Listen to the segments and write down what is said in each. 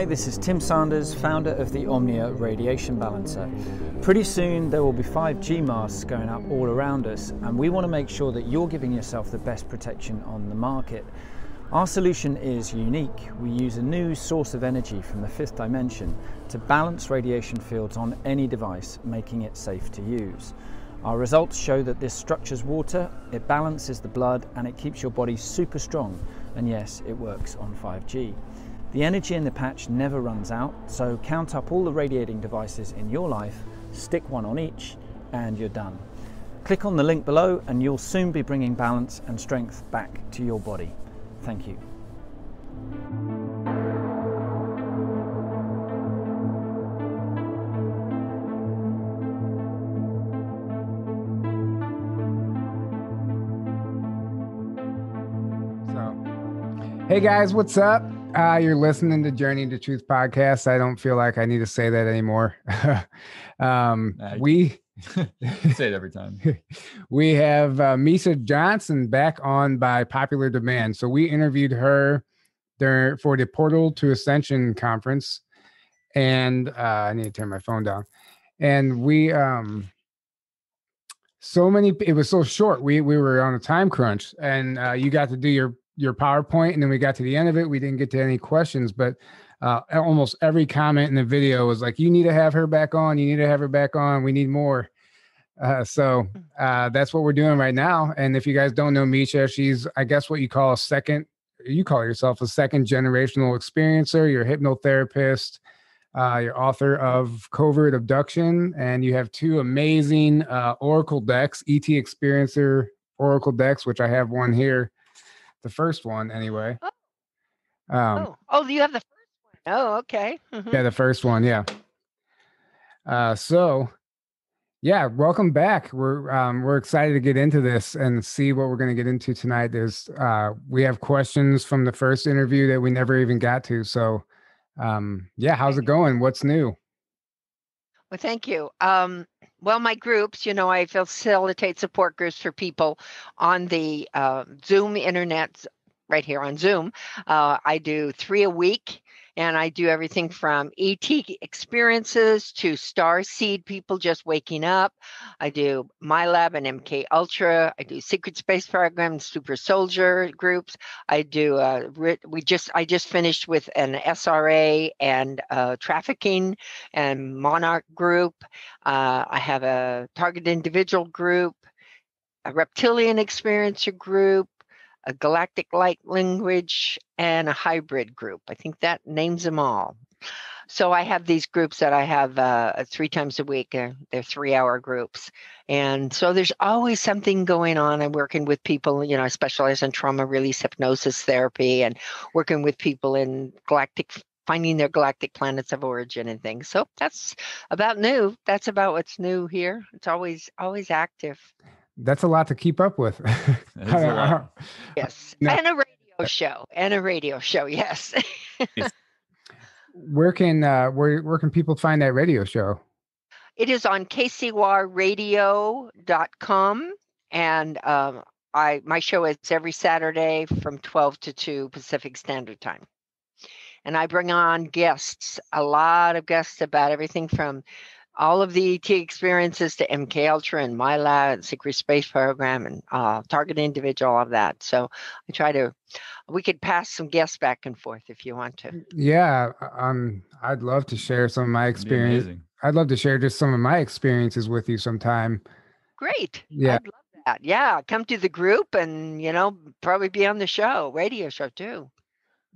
Hi, this is Tim Sanders, founder of the Omnia Radiation Balancer. Pretty soon there will be 5G masks going up all around us, and we want to make sure that you're giving yourself the best protection on the market. Our solution is unique. We use a new source of energy from the fifth dimension to balance radiation fields on any device, making it safe to use. Our results show that this structures water, it balances the blood, and it keeps your body super strong. And yes, it works on 5G. The energy in the patch never runs out, so count up all the radiating devices in your life, stick one on each, and you're done. Click on the link below and you'll soon be bringing balance and strength back to your body. Thank you. So, hey guys, what's up? Uh, you're listening to Journey to Truth podcast. I don't feel like I need to say that anymore. um, Nah, we say it every time. we have uh, Misa Johnson back on by popular demand. So we interviewed her there for the Portal to Ascension conference, and uh, I need to turn my phone down. And we um, so many. It was so short. We we were on a time crunch, and uh, you got to do your your PowerPoint, and then we got to the end of it. We didn't get to any questions, but uh, almost every comment in the video was like, "You need to have her back on. You need to have her back on. We need more." Uh, so uh, that's what we're doing right now. And if you guys don't know Misha, she's I guess what you call a second. You call yourself a second generational experiencer. You're a hypnotherapist. Uh, you're author of Covert Abduction, and you have two amazing uh, Oracle decks, ET Experiencer Oracle decks, which I have one here, the first one anyway. Oh. Um, oh, oh, you have the first one. Oh, okay. Mhm. yeah, the first one, yeah. Uh, so, yeah, welcome back. We're um, we're excited to get into this and see what we're going to get into tonight. There's uh, we have questions from the first interview that we never even got to. So, um, yeah, how's it going? What's new? Well, thank you. Um, well, my groups, you know, I facilitate support groups for people on the uh, Zoom internet right here on Zoom. Uh, I do three a week, and I do everything from ET experiences to star seed people just waking up. I do MILAB and MK Ultra. I do secret space program, super soldier groups. I do. Uh, we just I just finished with an SRA and uh, trafficking and monarch group. Uh, I have a target individual group, a reptilian experiencer group, a galactic light language, and a hybrid group. I think that names them all. So I have these groups that I have uh, three times a week. Uh, they're three-hour groups, and so there's always something going on. I'm working with people. You know, I specialize in trauma release hypnosis therapy, and working with people in galactic finding their galactic planets of origin and things. So that's about new. That's about what's new here. It's always always active. That's a lot to keep up with. That is a lot. Yes, No. and a radio show, and a radio show. Yes. where can uh, where where can people find that radio show? It is on kcorradio.com and um, I my show is every Saturday from 12 to 2 Pacific Standard Time. And I bring on guests, a lot of guests about everything from all of the ET experiences to MK Ultra and MILAB, Secret Space Program, and uh, Target Individual, all of that. So I try to, we could pass some guests back and forth if you want to. Yeah, um, I'd love to share some of my It'd experience. I'd love to share just some of my experiences with you sometime. Great. Yeah. I'd love that. Yeah. Come to the group and, you know, probably be on the show, radio show too.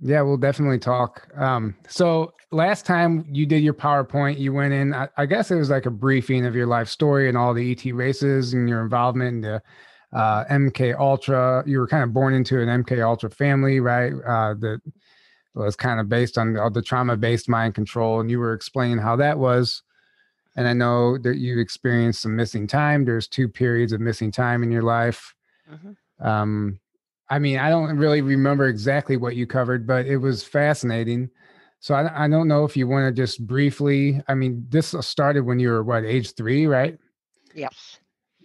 Yeah, we'll definitely talk. Um, so last time you did your PowerPoint, you went in. I, I guess it was like a briefing of your life story and all the ET races and your involvement in the uh, MK Ultra. You were kind of born into an MK Ultra family, right? Uh, that was kind of based on the, the trauma-based mind control, and you were explaining how that was. And I know that you experienced some missing time. There's two periods of missing time in your life. Mhm. Um, I mean, I don't really remember exactly what you covered, but it was fascinating. So I, I don't know if you want to just briefly. I mean, this started when you were what age three, right? Yes.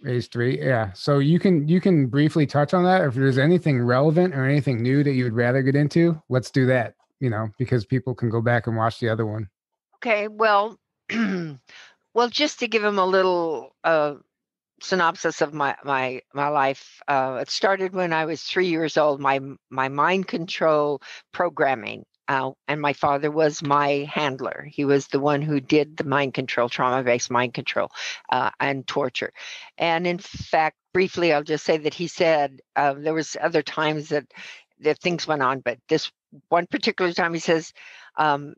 Age three, yeah. So you can you can briefly touch on that. If there's anything relevant or anything new that you would rather get into, let's do that. you know, because people can go back and watch the other one. Okay, well, well, just to give them a little uh, synopsis of my my my life. Uh, it started when I was three years old. My my mind control programming. Uh, and my father was my handler. He was the one who did the mind control, trauma based mind control, uh, and torture. And in fact, briefly, I'll just say that he said uh, there was other times that that things went on, but this one particular time he says, um,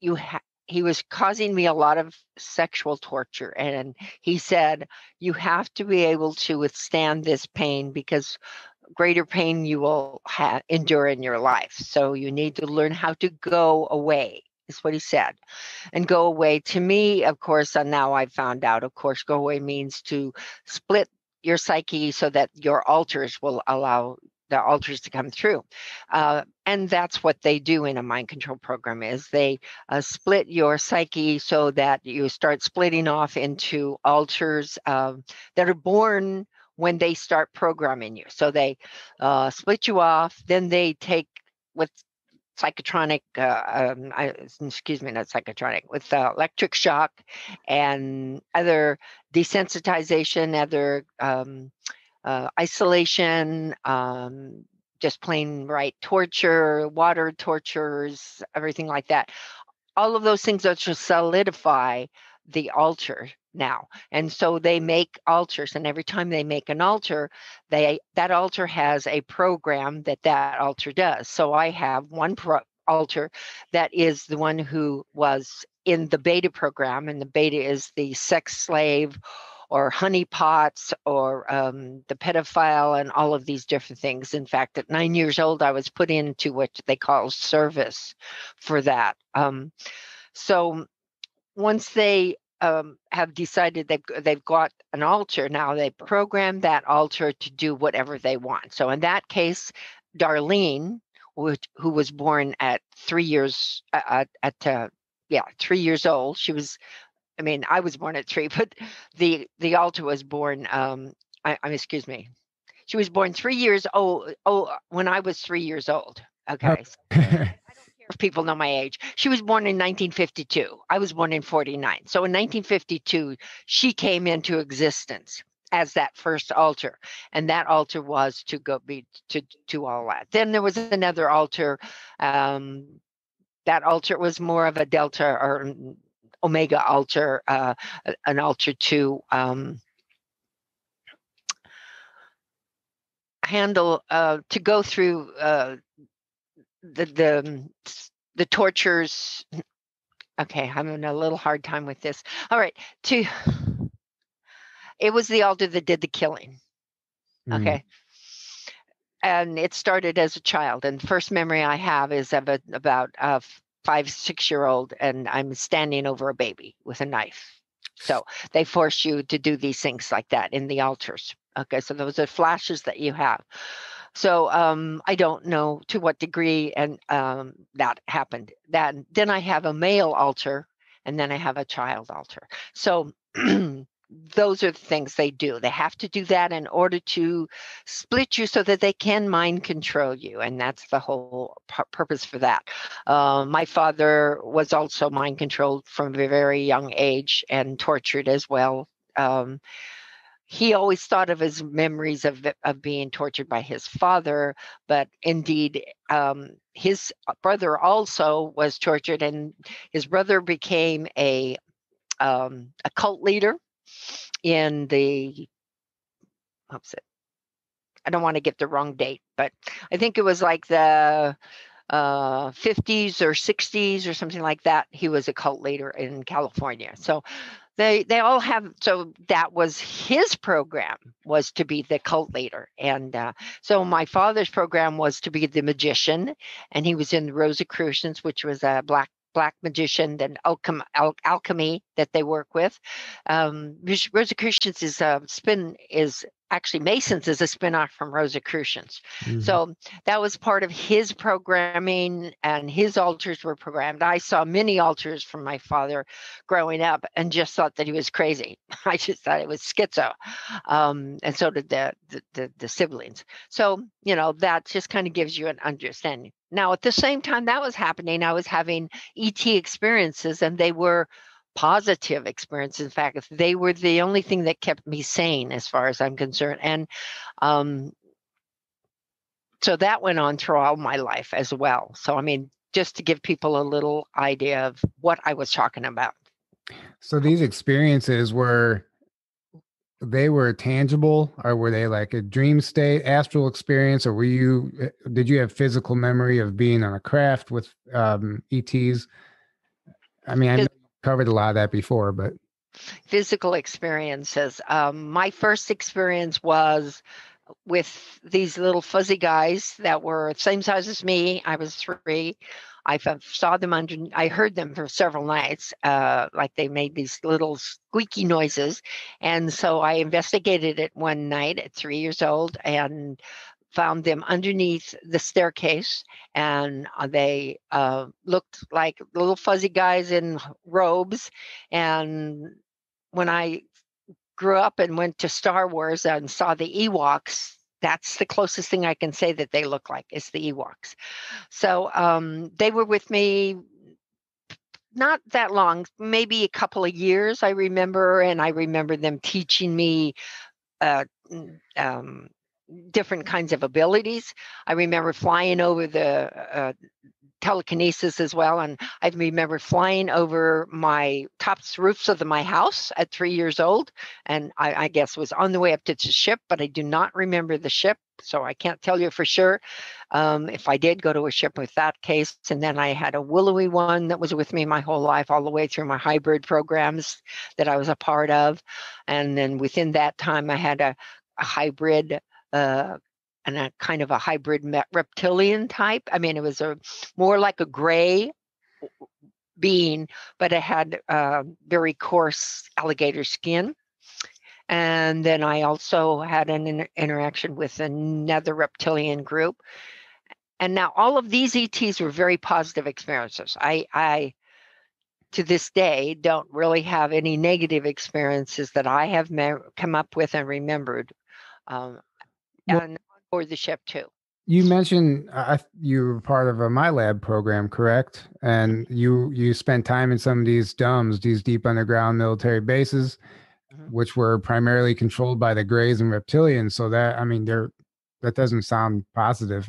"You ha- he was causing me a lot of sexual torture and he said you have to be able to withstand this pain because greater pain you will ha- endure in your life. So you need to learn how to go away is what he said. And go away to me of course and now i've found out of course go away means to split your psyche so that your alters will allow the alters to come through. Uh, and that's what they do in a mind control program is they uh, split your psyche so that you start splitting off into alters uh, that are born when they start programming you. So they uh, split you off then they take with psychotronic uh, um, I, excuse me not psychotronic with electric shock and other desensitization other um, uh, isolation, um, just plain right torture, water tortures, everything like that. All of those things are to solidify the altar now and so they make altars and every time they make an altar they that altar has a program that that altar does so i have one pro- alter that is the one who was in the beta program and the beta is the sex slave or honeypots or um, the pedophile and all of these different things. In fact, at nine years old, I was put into what they call service for that. Um, so once they um, have decided they've they've got an altar now, they program that altar to do whatever they want. So in that case, Darlene, which, who was born at three years at uh, yeah three years old, she was I mean, I was born at three, but the the alter was born. Um, I, I excuse me. She was born three years old. Oh, when I was three years old. Okay. So I don't care if people know my age. She was born in 1952. I was born in 49. So in 1952, she came into existence as that first altar and that altar was to go be to to all that then there was another altar um that altar was more of a delta or Omega alter, uh, an alter to um, handle uh, to go through uh, the the the tortures. Okay, I'm having a little hard time with this. All right, to it was the altar that did the killing. Mm. Okay. And it started as a child, and first memory I have is of a, about uh, five, six year old, and I'm standing over a baby with a knife. So they force you to do these things like that in the altars. Okay, so those are flashes that you have. So um, I don't know to what degree and um, that happened. That then I have a male altar, and then I have a child altar. So those are the things they do. They have to do that in order to split you so that they can mind control you. And that's the whole pu- purpose for that. Uh, my father was also mind controlled from a very young age and tortured as well. Um, he always thought of his memories of, of being tortured by his father, but indeed, um, his brother also was tortured, and his brother became a um, a cult leader in the what's it? I don't want to get the wrong date, but I think it was like the uh, 50s or 60s or something like that. He was a cult leader in California. So they they all have so that was his program was to be the cult leader and uh, so my father's program was to be the magician and he was in the rosicrucians which was a black black magician and alchem- al- alchemy that they work with. Um, Rosicrucians is a spin is actually Masons is a spin-off from Rosicrucians. Mm-hmm. So that was part of his programming and his altars were programmed. I saw many altars from my father growing up and just thought that he was crazy. I just thought it was schizo. Um, and so did the, the, the, the siblings. So, you know, that just kind of gives you an understanding. Now at the same time that was happening, I was having ET experiences, and they were positive experiences. In fact, they were the only thing that kept me sane, as far as I'm concerned. And um, so that went on throughout my life as well. So I mean, just to give people a little idea of what I was talking about. So these experiences were they were tangible? Or were they like a dream state astral experience? Or were you eh, did you have physical memory of being on a craft with um ets i mean i covered a lot of that before but physical experiences. Um my first experience was with these little fuzzy guys that were same size as me. I was three I saw them under, I heard them for several nights, uh, like they made these little squeaky noises. And so I investigated it one night at three years old and found them underneath the staircase. And uh, they uh, looked like little fuzzy guys in robes. And when I grew up and went to Star Wars and saw the Ewoks, that's the closest thing I can say that they look like is the Ewoks. So um, they were with me not that long, maybe a couple of years, I remember. And I remember them teaching me uh, um, different kinds of abilities. I remember flying over the uh, telekinesis as well. And I remember flying over my tops roofs of the, my house at three years old. And I, I, guess was on the way up to the ship, but I do not remember the ship. So I can't tell you for sure um, if I did go to a ship with that case. And then I had a willowy one that was with me my whole life, all the way through my hybrid programs that I was a part of. And then within that time, I had a, a hybrid uh, and a kind of a hybrid reptilian type. I mean, it was a more like a gray being, but it had uh, very coarse alligator skin. And then I also had an inter- interaction with another reptilian group. And now all of these ETs were very positive experiences. I, I to this day don't really have any negative experiences that I have me- come up with and remembered. Um, and or the ship too. You mentioned uh, you were part of a MILAB program, correct? And you you spent time in some of these DUMBs, these deep underground military bases, mm-hmm. which were primarily controlled by the Greys and Reptilians. So that I mean, they're that doesn't sound positive.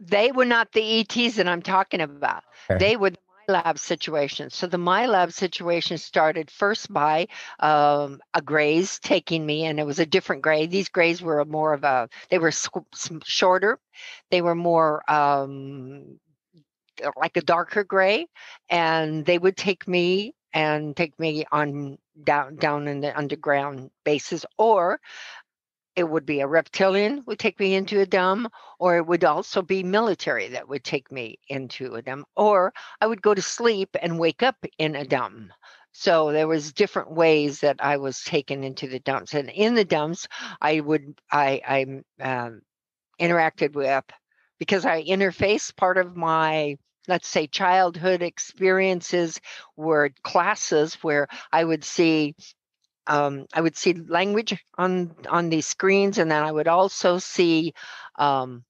they were not the ETs that I'm talking about. Okay. They were lab situation. So the MILAB situation started first by um, a Greys taking me, and it was a different Grey. These Greys were more of a, they were shorter, they were more um, like a darker gray, and they would take me and take me on down down in the underground bases, or it would be a reptilian would take me into a DUMB, or it would also be military that would take me into a DUMB, or I would go to sleep and wake up in a DUMB. So there was different ways that I was taken into the DUMBs, and in the DUMBs, I would I I um, interacted with because I interface part of my let's say childhood experiences were classes where I would see um, I would see language on on these screens, and then I would also see, um,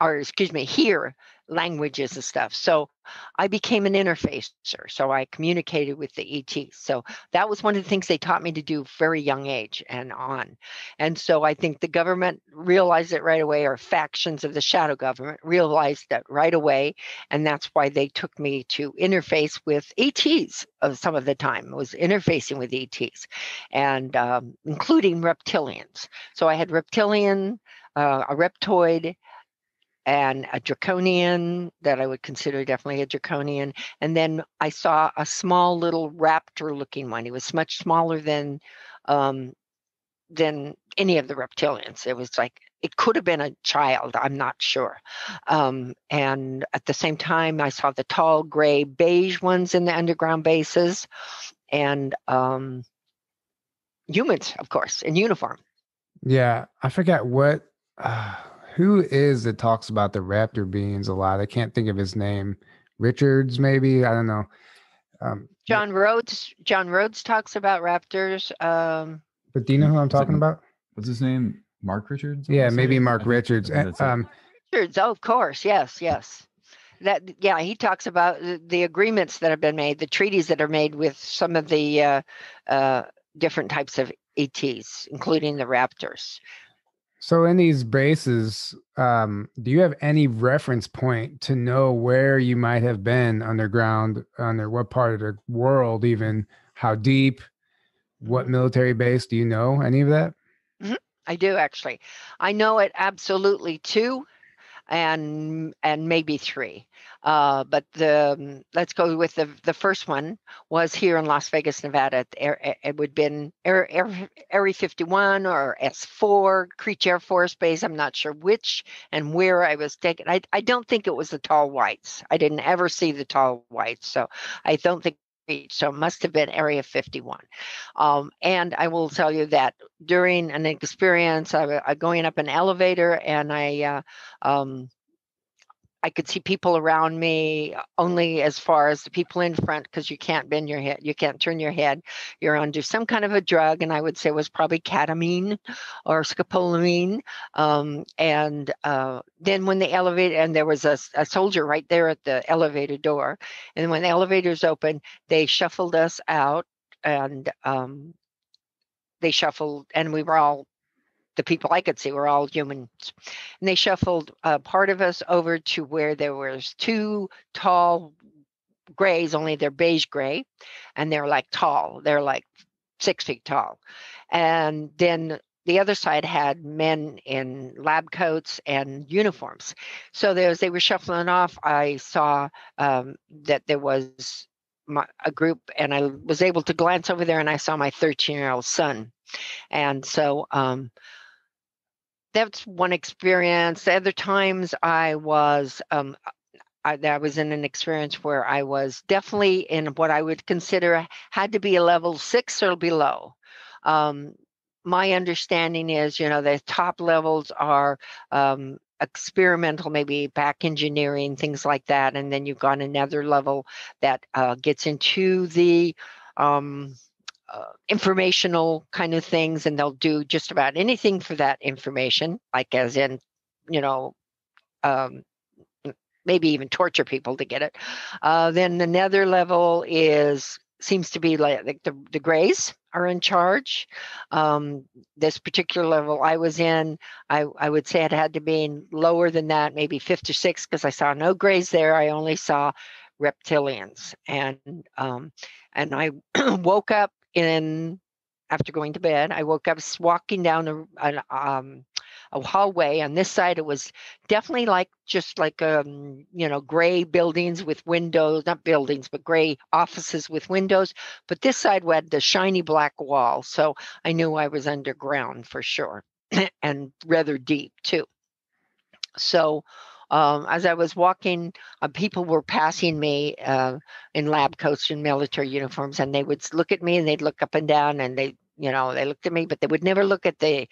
or excuse me, hear languages and stuff. So I became an interfacer. So I communicated with the ET. So that was one of the things they taught me to do very young age and on. And so I think the government realized it right away, or factions of the shadow government realized that right away. And that's why they took me to interface with ETs of some of the time. was interfacing with ETs and um, including reptilians. So I had reptilian, uh, a reptoid, and a draconian that I would consider definitely a draconian. And then I saw a small little raptor looking one. He was much smaller than um, than any of the reptilians. It was like it could have been a child. I'm not sure. Um, and at the same time, I saw the tall gray beige ones in the underground bases, and um, humans, of course, in uniform. Yeah, I forget what. Uh who is that talks about the raptor beings a lot? I can't think of his name. Richards, maybe I don't know. Um, John Rhodes. John Rhodes talks about raptors. Um, but do you know who I'm talking about? What's his name? Mark Richards? Yeah, maybe Mark Richards. Um, Richards, oh, of course, yes, yes. That yeah, he talks about the agreements that have been made, the treaties that are made with some of the uh, uh, different types of ETs, including the raptors. So in these bases, um, do you have any reference point to know where you might have been underground, under what part of the world, even how deep, what military base? Do you know any of that? Mm-hmm. I do actually. I know it absolutely two, and and maybe three. Uh, but the um, let's go with the the first one was here in Las Vegas, Nevada. It would have been Area 51 or S4 Creech Air Force Base. I'm not sure which and where I was taken. I I don't think it was the Tall Whites. I didn't ever see the Tall Whites, so I don't think so it must have been Area 51. Um, and I will tell you that during an experience, I, I going up an elevator and I uh, um, I could see people around me only as far as the people in front because you can't bend your head, you can't turn your head. You're under some kind of a drug, and I would say it was probably ketamine or scopolamine. Um, and uh, then when the elevator, and there was a, a soldier right there at the elevator door, and when the elevators opened, they shuffled us out, and um, they shuffled, and we were all the people I could see were all humans. And they shuffled uh, part of us over to where there was two tall grays, only they're beige gray, and they're like tall. They're like six feet tall. And then the other side had men in lab coats and uniforms. So as they were shuffling off, I saw um, that there was my, a group, and I was able to glance over there, and I saw my 13 year old son. And so um, that's one experience. The other times I was um, I, I, was in an experience where I was definitely in what I would consider had to be a level six or below. Um, my understanding is, you know, the top levels are um, experimental, maybe back engineering, things like that, and then you've got another level that uh, gets into the um, uh, informational kind of things and they'll do just about anything for that information like as in you know um, maybe even torture people to get it. Uh, then another level is seems to be like, the, the grays are in charge. Um, this particular level i was in I, I would say it had to be lower than that maybe fifth or sixth because i saw no grays there i only saw reptilians. And um, and i woke up in after going to bed. I woke up walking down a, a, um, a hallway. On this side, it was definitely like just like um, you know gray buildings with windows, not buildings, but gray offices with windows. But this side had the shiny black wall, so I knew I was underground for sure, and rather deep too. So um, as I was walking, uh, people were passing me uh, in lab coats and military uniforms, and they would look at me and they'd look up and down and they, you know, they looked at me, but they would never look at the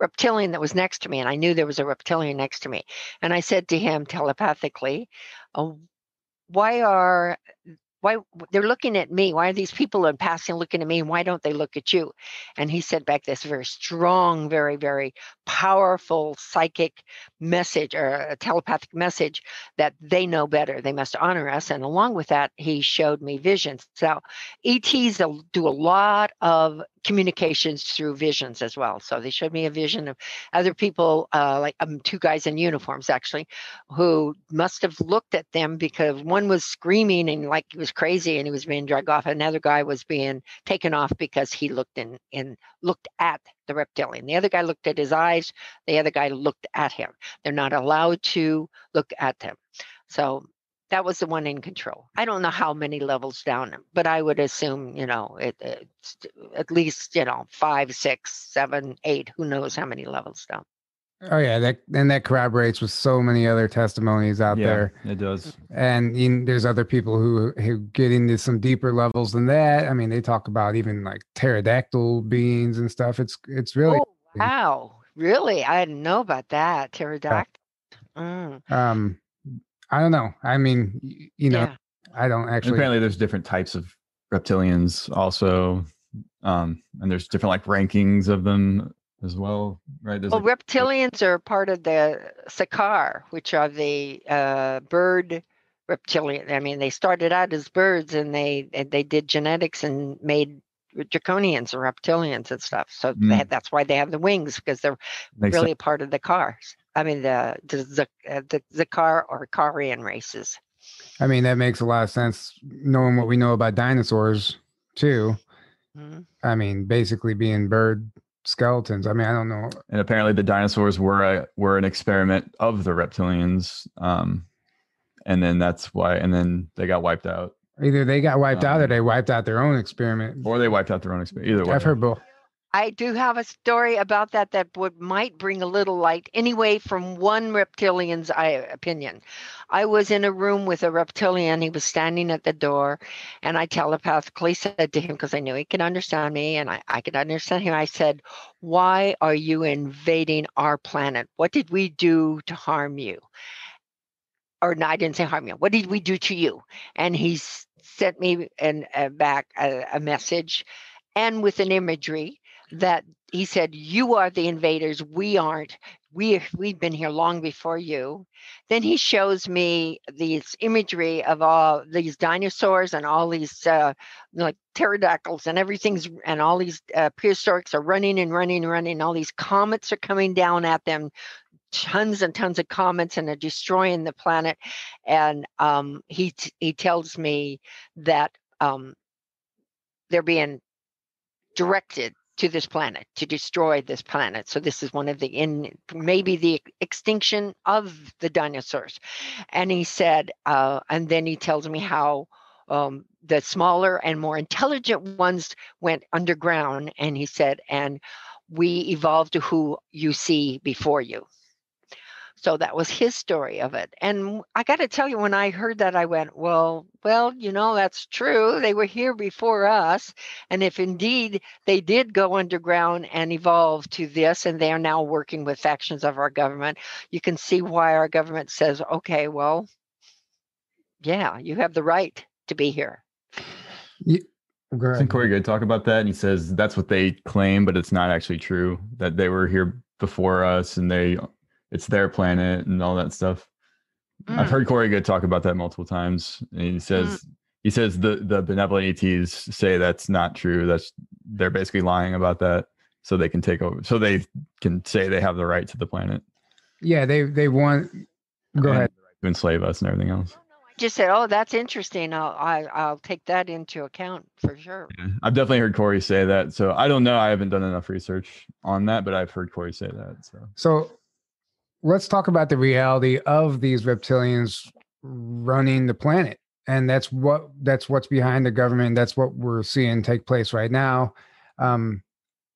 reptilian that was next to me. And I knew there was a reptilian next to me. And I said to him telepathically, oh, why are why they're looking at me. Why are these people in passing looking at me? Why don't they look at you? And he sent back this very strong very very powerful psychic message or a telepathic message that they know better. They must honor us. And along with that he showed me visions. So ets do a lot of communications through visions as well. So they showed me a vision of other people, uh, like um, two guys in uniforms actually, who must have looked at them because one was screaming and like he was crazy and he was being dragged off. Another guy was being taken off because he looked in and looked at the reptilian. The other guy looked at his eyes. The other guy looked at him. They're not allowed to look at them. So that was the one in control. I don't know how many levels down, but I would assume, you know, it, it's at least, you know, five, six, seven, eight, who knows how many levels down. Oh yeah, that and that corroborates with so many other testimonies out yeah, there. It does, and you know, there's other people who who get into some deeper levels than that. I mean, they talk about even like pterodactyl beings and stuff. It's it's really oh, wow, really? I didn't know about that pterodactyl. Mm. Um, I don't know. I mean, you know, yeah. I don't actually. apparently, there's different types of reptilians also, um, and there's different like rankings of them as well, right? There's well, a, reptilians are part of the Sakaar, which are the uh, bird reptilian. I mean, they started out as birds, and they they did genetics and made draconians or reptilians and stuff. So mm. have, that's why they have the wings because they're Makes really sense. part of the cars. I mean, the the the, uh, the, the car or Carian races. I mean, that makes a lot of sense knowing what we know about dinosaurs too. Mm-hmm. I mean, basically being bird skeletons. I mean, I don't know. And apparently, the dinosaurs were a were an experiment of the reptilians, um, and then that's why. And then they got wiped out. Either they got wiped um, out, or um, they wiped out their own experiment, or they wiped out their own experiment. Either way, I've heard both. I do have a story about that that would might bring a little light anyway from one reptilian's opinion. I was in a room with a reptilian. He was standing at the door, and I telepathically said to him because I knew he could understand me and I, I could understand him. I said, "Why are you invading our planet? What did we do to harm you?" Or no, I didn't say harm you. What did we do to you? And he sent me and uh, back a, a message and with an imagery that he said, You are the invaders, we aren't. We, we've been here long before you. Then he shows me these imagery of all these dinosaurs and all these uh, like pterodactyls and everything's and all these uh, prehistorics are running and running and running. All these comets are coming down at them, tons and tons of comets and are destroying the planet. And um, he he tells me that um, they're being directed to this planet to destroy this planet. So this is one of the in maybe the extinction of the dinosaurs. And he said uh, and then he tells me how um, the smaller and more intelligent ones went underground. And he said and we evolved to who you see before you so that was his story of it. And I got to tell you, when I heard that, I went, well, well, you know, that's true. They were here before us. And if indeed they did go underground and evolve to this, and they are now working with factions of our government, you can see why our government says, okay, well, yeah, you have the right to be here. Yeah. Doesn't Corey Goode talk about that? And he says that's what they claim, but it's not actually true. That they were here before us and they it's their planet and all that stuff. Mm. I've heard Corey Goode talk about that multiple times. And he says mm. he says the the benevolent ETs say that's not true. That's they're basically lying about that so they can take over so they can say they have the right to the planet. Yeah, they they want go and ahead to enslave us and everything else. Just said, "Oh, that's interesting. I'll I, will i will take that into account for sure." Yeah, I've definitely heard Corey say that. So I don't know. I haven't done enough research on that, but I've heard Corey say that. So so let's talk about the reality of these reptilians running the planet. And that's what that's what's behind the government. That's what we're seeing take place right now. Um,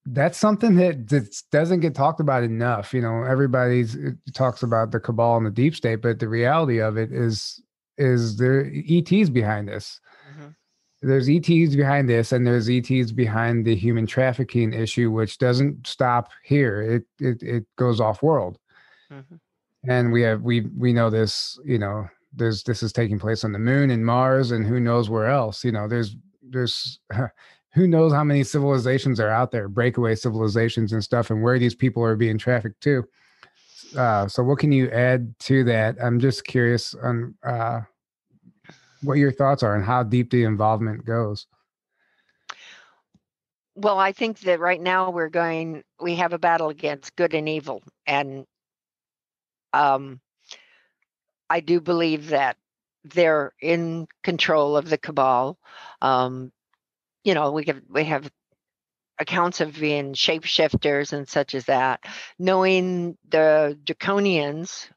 that's something that, that doesn't get talked about enough. You know everybody's talks about the cabal and the deep state but the reality of it is is there ets behind this. Mm-hmm. there's ets behind this and there's ets behind the human trafficking issue which doesn't stop here. It it, it goes off world Mm-hmm. And we have we we know this, you know, there's this is taking place on the moon and Mars and who knows where else. You know, there's there's who knows how many civilizations are out there, breakaway civilizations and stuff, and where these people are being trafficked to. Uh, so, what can you add to that? I'm just curious on uh, what your thoughts are and how deep the involvement goes. Well, I think that right now we're going, we have a battle against good and evil, and um, I do believe that they're in control of the cabal. Um, you know, we have we have accounts of being shapeshifters and such as that. Knowing the draconians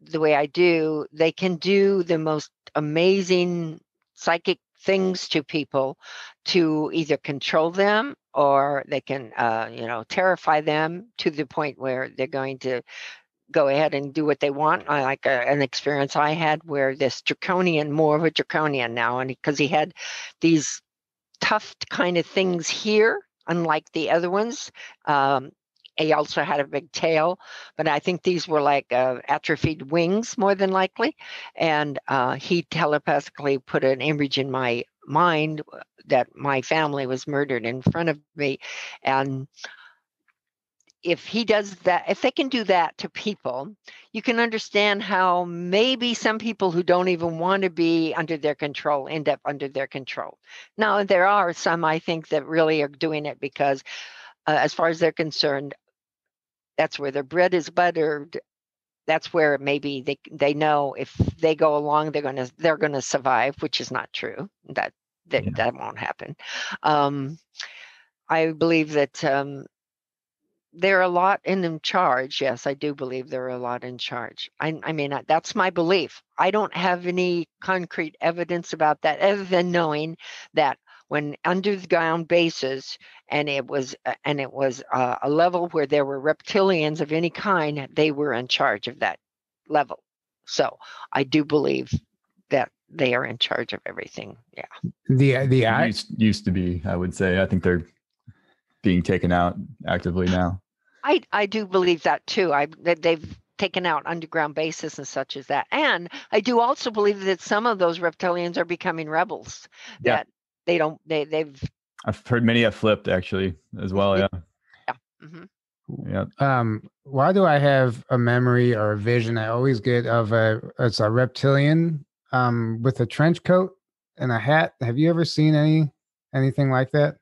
the way I do, they can do the most amazing psychic things to people to either control them or they can uh, you know terrify them to the point where they're going to go ahead and do what they want. I like a, an experience I had where this draconian, more of a draconian now, and because he had these tough kind of things here, unlike the other ones. Um, he also had a big tail, but I think these were like uh, atrophied wings more than likely. And uh, he telepathically put an image in my mind that my family was murdered in front of me. And if he does that, if they can do that to people, you can understand how maybe some people who don't even want to be under their control end up under their control. Now, there are some I think that really are doing it because, uh, as far as they're concerned, that's where their bread is buttered. That's where maybe they they know if they go along, they're gonna they're gonna survive, which is not true. That that yeah. that won't happen. Um, I believe that um, there are a lot in charge. Yes, I do believe there are a lot in charge. I, I mean, that's my belief. I don't have any concrete evidence about that other than knowing that when underground bases and it was uh, and it was uh, a level where there were reptilians of any kind they were in charge of that level so i do believe that they are in charge of everything yeah the the used, used to be i would say i think they're being taken out actively now I I do believe that too. I that they've taken out underground bases and such as that. And I do also believe that some of those reptilians are becoming rebels. Yeah. That they don't they they've I've heard many have flipped actually as well. Yeah. Yeah. Mm-hmm. Yeah. Um, why do I have a memory or a vision I always get of a it's a reptilian um with a trench coat and a hat? Have you ever seen any anything like that?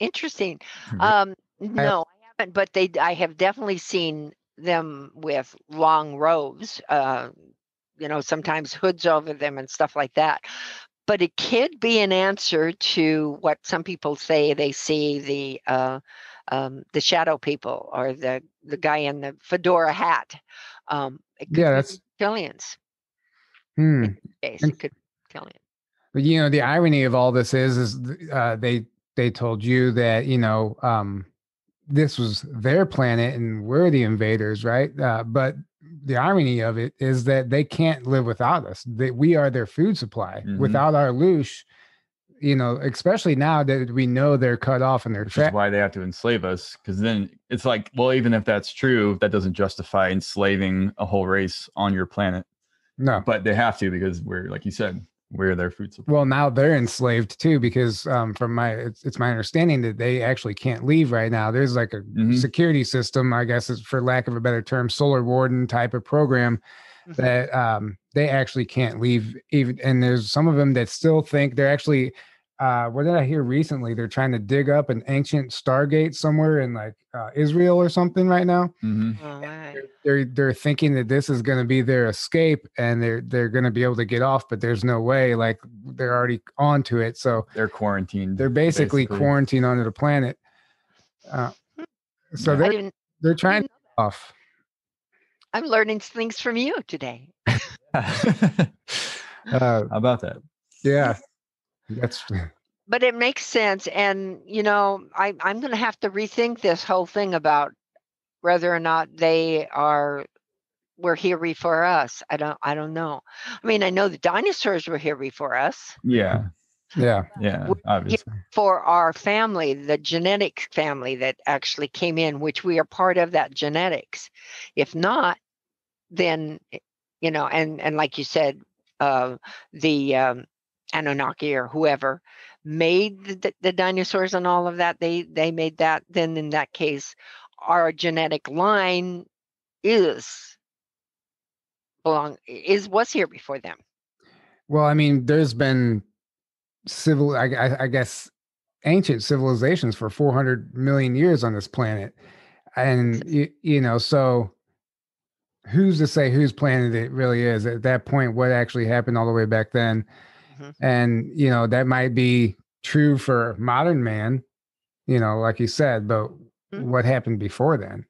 Interesting. Um no, haven't, but they I have definitely seen them with long robes. Uh, you know, sometimes hoods over them and stuff like that. But it could be an answer to what some people say they see the uh, um, the shadow people or the the guy in the fedora hat. Um, yeah, that's billions. Hmm. Case, it could. But you know, the irony of all this is, is uh, they they told you that you know um, this was their planet and we're the invaders, right? Uh, but the irony of it is that they can't live without us. That we are their food supply. Mm-hmm. Without our loosh, you know, especially now that we know they're cut off and they're Which tra- is why they have to enslave us. Because then it's like, well, even if that's true, that doesn't justify enslaving a whole race on your planet. No, but they have to because we're like you said, where their food supply. Well, now they're enslaved too, because um, from my it's, it's, my understanding that they actually can't leave right now. There's like a mm-hmm. security system, I guess, is for lack of a better term, solar warden type of program mm-hmm. that um, they actually can't leave. Even and there's some of them that still think they're actually uh, what did I hear recently? They're trying to dig up an ancient Stargate somewhere in like uh, Israel or something right now. Mm-hmm. Oh, they're, they're, they're thinking that this is going to be their escape and they're they're going to be able to get off, but there's no way. Like they're already onto it, so they're quarantined. They're basically, basically. quarantined onto the planet. Uh, so they're they're trying to off. I'm learning things from you today. uh, How about that? Yeah. That's true. but it makes sense. And you know, I, I'm gonna have to rethink this whole thing about whether or not they are were here before us. I don't I don't know. I mean, I know the dinosaurs were here before us. Yeah. Yeah. Yeah. Obviously. For our family, the genetic family that actually came in, which we are part of that genetics. If not, then you know, and and like you said, uh, the um, Anunnaki or whoever made the, the, dinosaurs and all of that, they they made that. Then in that case, our genetic line is belong is was here before them. Well, I mean, there's been civil, I, I, I guess, ancient civilizations for 400 million years on this planet, and you, you know, so who's to say whose planet it really is at that point? What actually happened all the way back then? Mm-hmm. And, you know, that might be true for modern man, you know, like you said, but mm-hmm. what happened before then?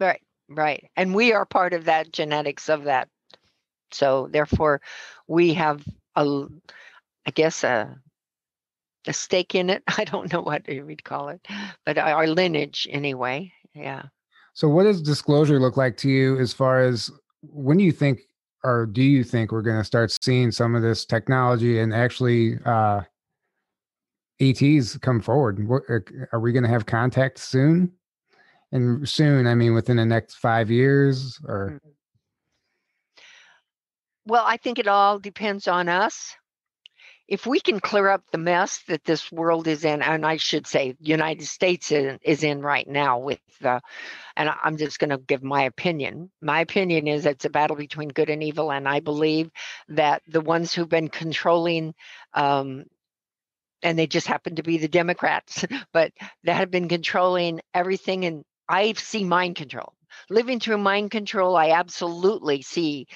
Right, right. And we are part of that genetics of that. So therefore, we have a, I guess, a, a stake in it. I don't know what we'd call it, but our lineage anyway. Yeah. So, what does disclosure look like to you as far as when do you think or do you think we're going to start seeing some of this technology and actually uh, ETs come forward? What, uh, are we going to have contact soon? And soon, I mean, within the next five years, or? Mm. Well, I think it all depends on us. If we can clear up the mess that this world is in, and I should say United States is, in right now with the, and I'm just going to give my opinion. My opinion is it's a battle between good and evil, and I believe that the ones who've been controlling, um, and they just happen to be the Democrats, but that have been controlling everything, and I see mind control. Living through mind control, I absolutely see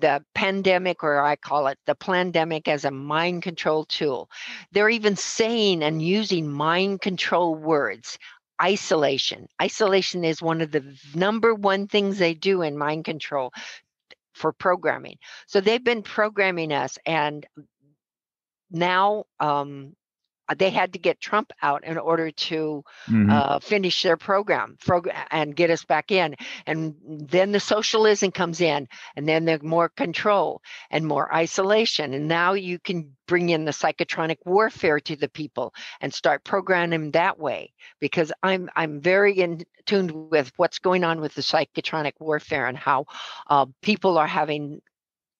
the pandemic, or I call it the pandemic, as a mind control tool. They're even saying and using mind control words. Isolation. Isolation is one of the number one things they do in mind control for programming. So they've been programming us, and now um, they had to get Trump out in order to mm-hmm. uh, finish their program and get us back in. And then the socialism comes in, and then there's more control and more isolation. And now you can bring in the psychotronic warfare to the people and start programming them that way. Because I'm I'm very in tuned with what's going on with the psychotronic warfare and how uh, people are having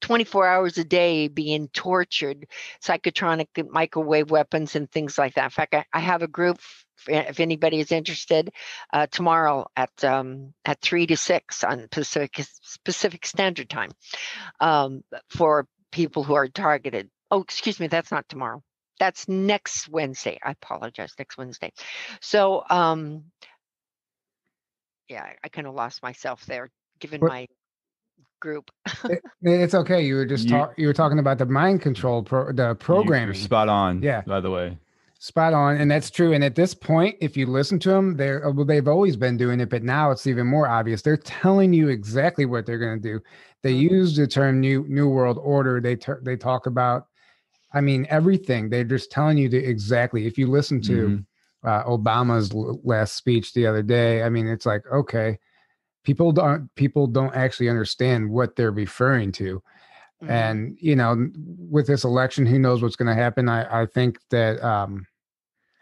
24 hours a day being tortured, psychotronic microwave weapons and things like that. In fact, I, I have a group if anybody is interested uh, tomorrow at um, at three to six on Pacific Pacific Standard Time um, for people who are targeted. Oh, excuse me, that's not tomorrow. That's next Wednesday. I apologize. Next Wednesday. So, um, yeah, I, I kind of lost myself there, given what, my group. it, it's okay. You were just talking. You were talking about the mind control, pro- the programming. spot on. Yeah. By the way, spot on, and that's true. And at this point, if you listen to them, they're uh, well, they've always been doing it, but now it's even more obvious. They're telling you exactly what they're going to do. They mm-hmm. use the term new new world order. They ter- they talk about, I mean, everything. They're just telling you to exactly. If you listen to. Mm-hmm. Uh, Obama's last speech the other day. I mean, it's like, okay, people don't people don't actually understand what they're referring to. Mm-hmm. and you know with this election who knows what's going to happen? I i think that um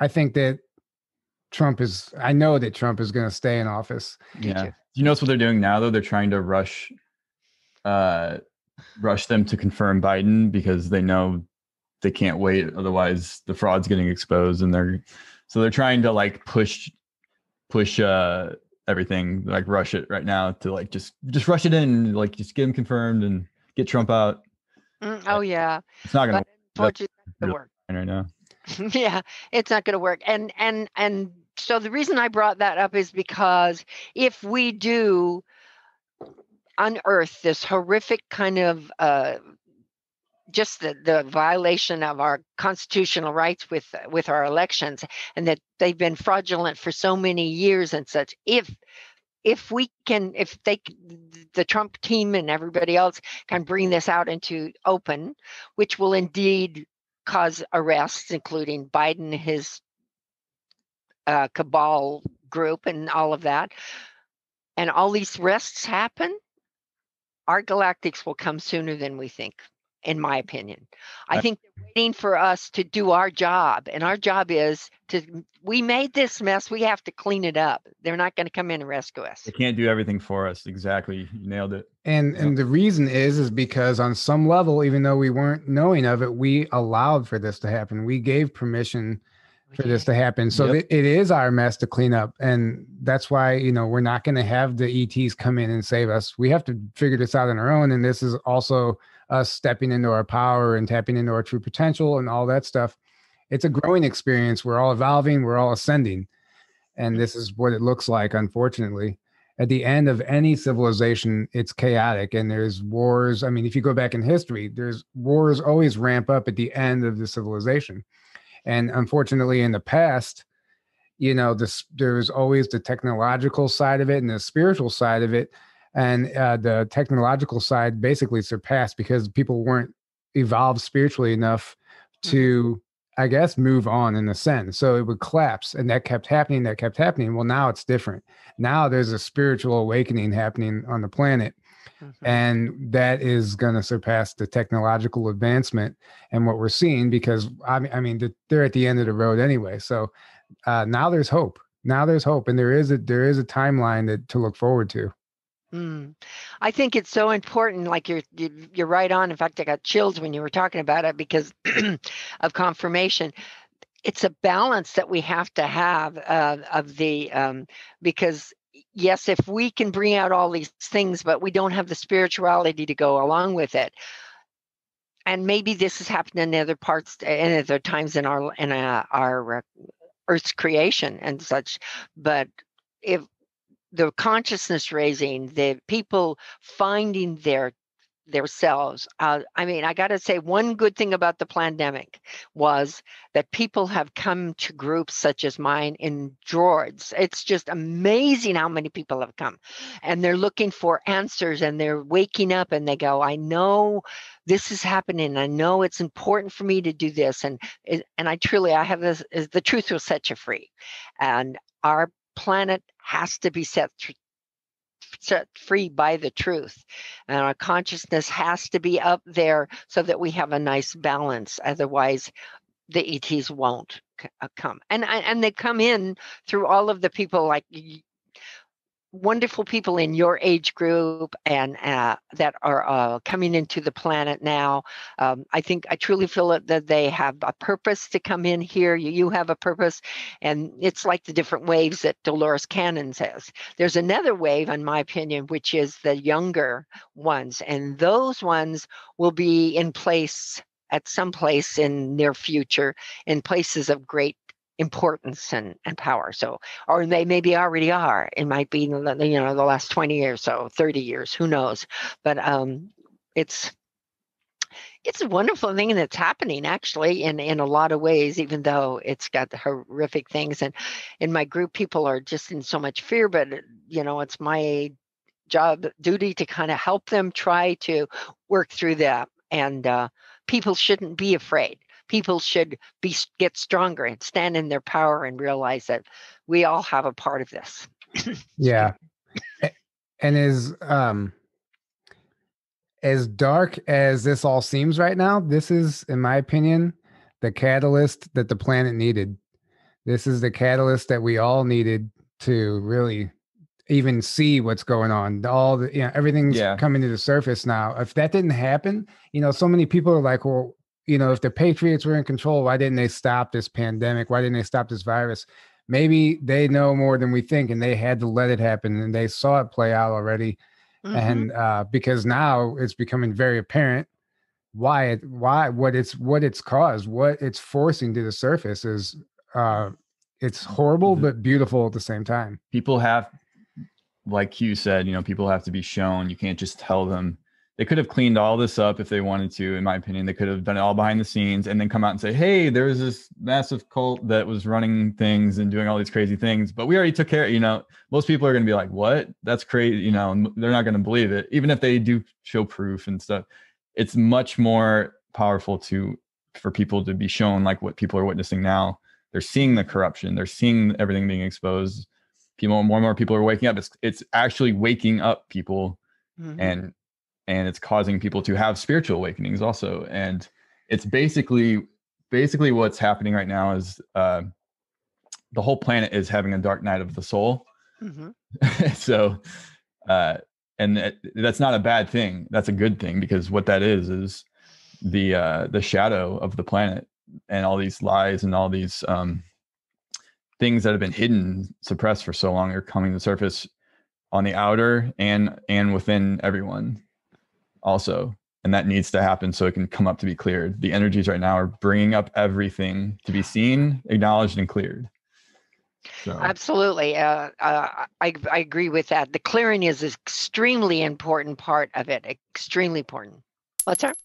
i think that trump is i know that trump is going to stay in office. Yeah. do you notice what they're doing now though? They're trying to rush uh rush them to confirm biden because they know they can't wait otherwise the fraud's getting exposed and they're so they're trying to like push push uh everything like rush it right now to like just just rush it in like just get him confirmed and get trump out. Mm, oh yeah. it's not gonna, work. work. Right now. Yeah it's not gonna work. And and and so the reason i brought that up is because if we do unearth this horrific kind of uh just the, the violation of our constitutional rights with with our elections and that they've been fraudulent for so many years and such. If if we can if they the trump team and everybody else can bring this out into open which will indeed cause arrests including biden his uh, cabal group and all of that and all these arrests happen our galactics will come sooner than we think in my opinion. I think they're waiting for us to do our job. And our job is to, we made this mess. We have to clean it up. They're not going to come in and rescue us. They can't do everything for us. Exactly. You nailed it. And, and the reason is, is because on some level, even though we weren't knowing of it, we allowed for this to happen. We gave permission for this to happen. So yep. it is our mess to clean up. And that's why, you know, we're not going to have the ETs come in and save us. We have to figure this out on our own. And this is also us stepping into our power and tapping into our true potential and all that stuff. It's a growing experience. We're all evolving, we're all ascending. And this is what it looks like, unfortunately. At the end of any civilization, it's chaotic and there's wars. I mean, if you go back in history, there's wars always ramp up at the end of the civilization. And unfortunately, in the past, you know, this there's always the technological side of it and the spiritual side of it and uh, the technological side basically surpassed because people weren't evolved spiritually enough to mm-hmm. i guess move on in a sense. So it would collapse and that kept happening that kept happening. Well now it's different. Now there's a spiritual awakening happening on the planet mm-hmm. and that is going to surpass the technological advancement and what we're seeing because i mean, I mean they're at the end of the road anyway. So uh, now there's hope. Now there's hope and there is a there is a timeline that to look forward to Mm. I think it's so important. Like you're you're right on. In fact, I got chills when you were talking about it because of confirmation. It's a balance that we have to have uh, of the um, because yes, if we can bring out all these things, but we don't have the spirituality to go along with it, and maybe this has happened in other parts in other times in our in uh, our uh, Earth's creation and such, but if the consciousness raising, the people finding their themselves. Uh, I mean, I got to say, one good thing about the pandemic was that people have come to groups such as mine in droves. It's just amazing how many people have come, and they're looking for answers, and they're waking up, and they go, "I know this is happening. I know it's important for me to do this," and and I truly, I have this. The truth will set you free, and our planet has to be set set free by the truth. And our consciousness has to be up there so that we have a nice balance. Otherwise the ets won't uh, come. And and they come in through all of the people like wonderful people in your age group and uh, that are uh, coming into the planet now. Um, I think I truly feel that they have a purpose to come in here. You, you have a purpose, and it's like the different waves that Dolores Cannon says. There's another wave, in my opinion, which is the younger ones, and those ones will be in place at some place in near future in places of great importance and, and power. So, or they maybe already are. It might be, you know, the last 20 years, so 30 years, who knows? But um, it's, it's a wonderful thing that's happening actually in, in a lot of ways, even though it's got the horrific things. And in my group, people are just in so much fear, but you know, it's my job duty to kind of help them try to work through that. And uh, people shouldn't be afraid people should be get stronger and stand in their power and realize that we all have a part of this. yeah. And as um as dark as this all seems right now, this is in my opinion the catalyst that the planet needed. This is the catalyst that we all needed to really even see what's going on. All the you know, everything's yeah. coming to the surface now. If that didn't happen, you know, so many people are like, well, you know, if the Patriots were in control, why didn't they stop this pandemic? Why didn't they stop this virus? Maybe they know more than we think, and they had to let it happen, and they saw it play out already. Mm-hmm. And uh, because now it's becoming very apparent why it, why what it's what it's caused, what it's forcing to the surface is uh, it's horrible but beautiful at the same time. People have, like you said, you know, people have to be shown. You can't just tell them they could have cleaned all this up if they wanted to in my opinion. They could have done it all behind the scenes and then come out and say hey there's this massive cult that was running things and doing all these crazy things but we already took care you know? Most people are going to be like what? That's crazy you know? They're not going to believe it even if they do show proof and stuff. It's much more powerful to for people to be shown like what people are witnessing now. They're seeing the corruption. They're seeing everything being exposed. People more and more people are waking up. It's it's actually waking up people mm-hmm. and and it's causing people to have spiritual awakenings also. And it's basically basically what's happening right now is uh, the whole planet is having a dark night of the soul. Mm-hmm. so uh, and it, that's not a bad thing. That's a good thing because what that is is the uh, the shadow of the planet and all these lies and all these um, things that have been hidden suppressed for so long are coming to the surface on the outer and and within everyone also and that needs to happen so it can come up to be cleared the energies right now are bringing up everything to be seen acknowledged and cleared so. absolutely uh, uh, I, I agree with that the clearing is an extremely important part of it extremely important what's up?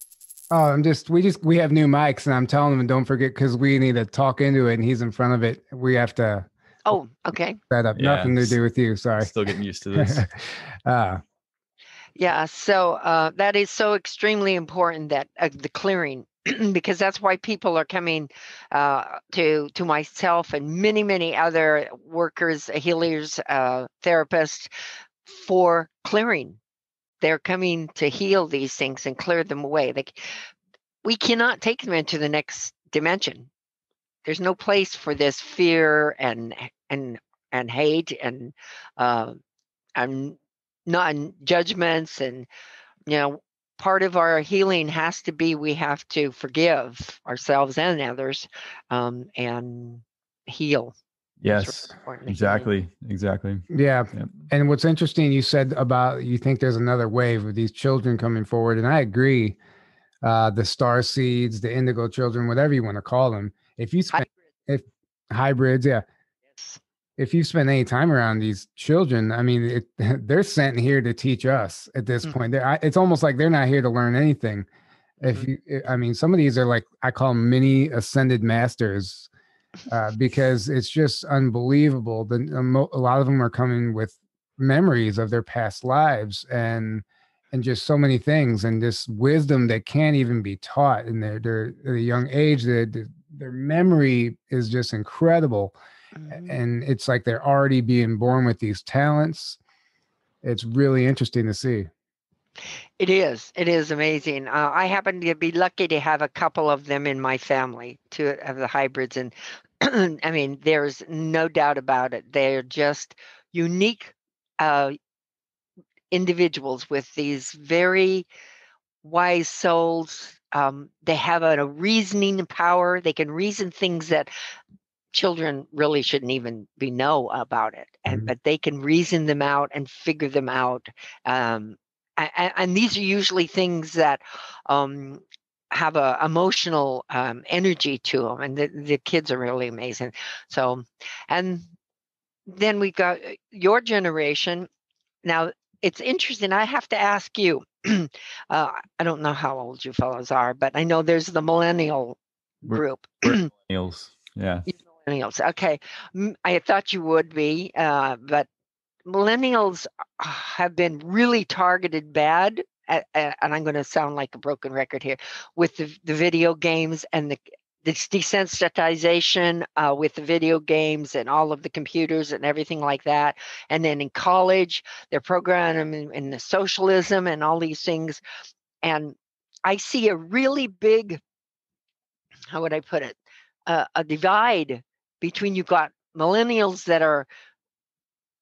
Oh, I'm just we just we have new mics and I'm telling them don't forget because we need to talk into it and he's in front of it. We have to Oh, okay. That up. Yeah, Nothing to do with you. Sorry. Still getting used to this. uh yeah, so uh, that is so extremely important that uh, the clearing, because that's why people are coming uh, to to myself and many many other workers, healers, uh, therapists for clearing. They're coming to heal these things and clear them away. We cannot take them into the next dimension. There's no place for this fear and and and hate and uh, and non judgments and you know part of our healing has to be we have to forgive ourselves and others um, and heal. Yes exactly exactly. Yeah yep. and what's interesting you said about you think there's another wave of these children coming forward and i agree uh the star seeds the indigo children whatever you want to call them if you spend if hybrids yeah if you spend any time around these children, I mean, it, they're sent here to teach us at this mm-hmm. point. I, it's almost like they're not here to learn anything. If mm-hmm. you, eh, I mean, some of these are like I call them mini ascended masters, uh, because it's just unbelievable. The a lot of them are coming with memories of their past lives and and just so many things and this wisdom that can't even be taught in their their, their young age. Their, their memory is just incredible mm-hmm. and it's like they're already being born with these talents. It's really interesting to see. It is. It is amazing. Uh, I happen to be lucky to have a couple of them in my family, two of the hybrids, and I mean, there's no doubt about it. They're just unique uh, individuals with these very wise souls. Um, they have a, a reasoning power. They can reason things that children really shouldn't even be know about it and mm-hmm. but they can reason them out and figure them out um, and, and, these are usually things that um, have a emotional um, energy to them and the, the kids are really amazing. So and then we got uh, your generation. Now it's interesting i have to ask you uh, i don't know how old you fellows are but i know there's the millennial group. we're millennials yeah millennials. Okay, I thought you would be, uh, but millennials have been really targeted bad. At, and I'm going to sound like a broken record here with the, the video games and the this desensitization uh, with the video games and all of the computers and everything like that. And then in college, they're programming in the socialism and all these things. And I see a really big, how would I put it, uh, a divide between you've got millennials that are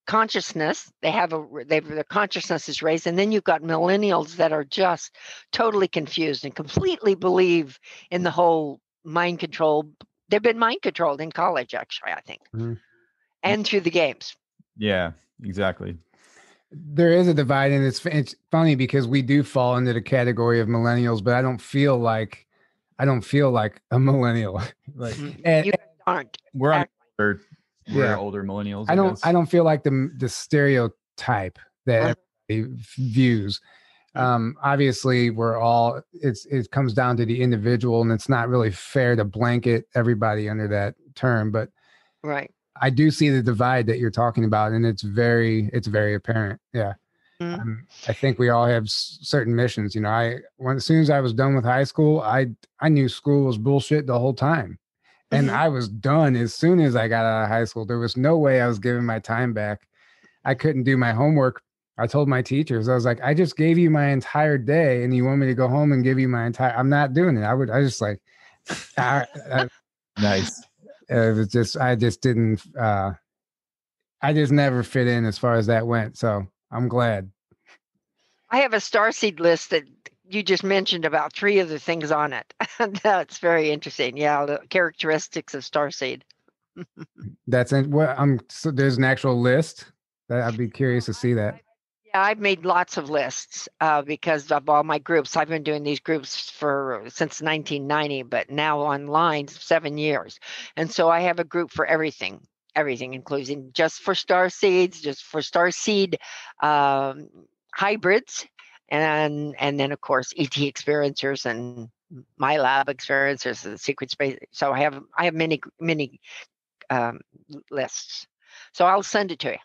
consciousness they have a they've their consciousness is raised and then you've got millennials that are just totally confused and completely believe in the whole mind control they've been mind controlled in college actually i think. Mm-hmm. and through the games. Yeah exactly. There is a divide and it's it's funny because we do fall into the category of millennials but i don't feel like i don't feel like a millennial. Like mm-hmm. and, aren't. We're on older, we're yeah. older millennials. I, I don't guess. I don't feel like the the stereotype that everybody views. Um, obviously, we're all it's it comes down to the individual, and it's not really fair to blanket everybody under that term. But right, I do see the divide that you're talking about, and it's very it's very apparent. Yeah. Mm-hmm. Um, I think we all have s- certain missions. You know, I when as soon as I was done with high school, I I knew school was bullshit the whole time. And mm-hmm. I was done as soon as I got out of high school. There was no way I was giving my time back. I couldn't do my homework. I told my teachers, I was like, I just gave you my entire day and you want me to go home and give you my entire I'm not doing it. I would I just like I, I, nice. It was just I just didn't uh I just never fit in as far as that went. So I'm glad. I have a starseed list that you just mentioned about three of the things on it. That's very interesting. Yeah, the characteristics of starseed. That's in, well, I'm. So there's an actual list. That I'd be curious to see that. Yeah, I've made lots of lists uh, because of all my groups. I've been doing these groups for since 1990, but now online seven years, and so I have a group for everything everything, including just for star seeds, just for star seed um, hybrids, and and then of course ET experiencers and MILAB experiencers and secret space. So I have I have many many um, lists. So I'll send it to you.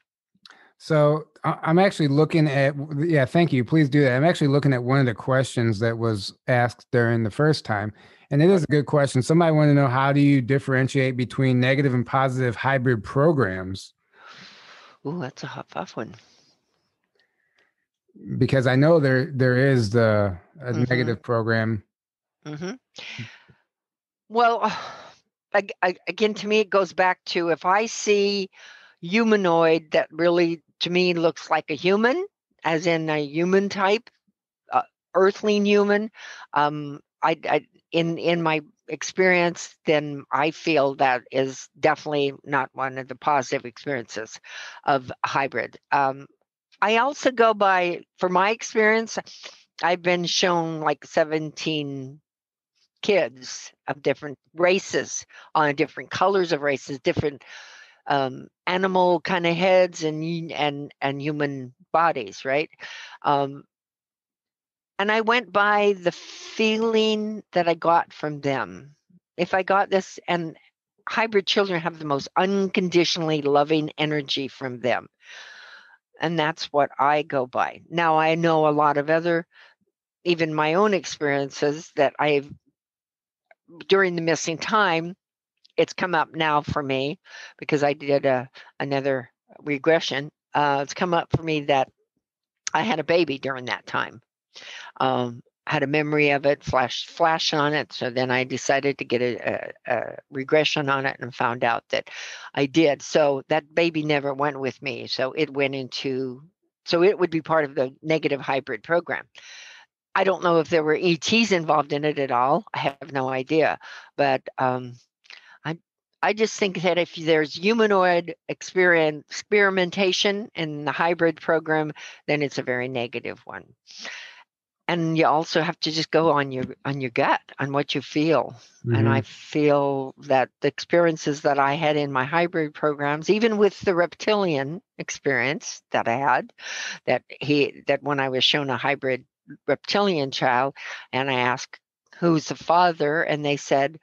So I'm actually looking at yeah, thank you. Please do that. I'm actually looking at one of the questions that was asked during the first time. And it is a good question. Somebody want to know how do you differentiate between negative and positive hybrid programs? Oh, that's a hot, tough one because I know there there is the mm-hmm. negative program. Mm-hmm. Well, again, to me, it goes back to if I see humanoid that really to me looks like a human, as in a human type, uh, earthling human. Um, I, I in in my experience, then I feel that is definitely not one of the positive experiences of hybrid. Um, I also go by, for my experience, I've been shown like 17 kids of different races on different colors of races, different um, animal kind of heads and and and human bodies, right? Um, and I went by the feeling that I got from them. If I got this, and hybrid children have the most unconditionally loving energy from them. And that's what I go by. Now, I know a lot of other, even my own experiences that I've, during the missing time, it's come up now for me because I did a, another regression. Uh, it's come up for me that I had a baby during that time um, had a memory of it, flash flash on it. So then I decided to get a, a, a, regression on it and found out that I did. So that baby never went with me. So it went into so it would be part of the negative hybrid program. I don't know if there were ETs involved in it at all. I have no idea, but um, I I just think that if there's humanoid experimentation in the hybrid program, then it's a very negative one and you also have to just go on your on your gut on what you feel mm-hmm. and i feel that the experiences that i had in my hybrid programs even with the reptilian experience that i had that he that when i was shown a hybrid reptilian child and i asked who's the father and they said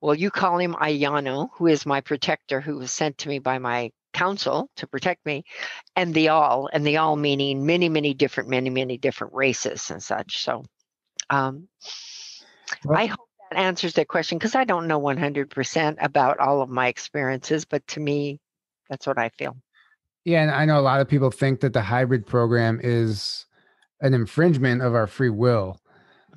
well you call him ayano who is my protector who was sent to me by my council to protect me and the all and the all meaning many many different many many different races and such so um, i hope that answers that question because i don't know 100% about all of my experiences but to me that's what i feel. Yeah and i know a lot of people think that the hybrid program is an infringement of our free will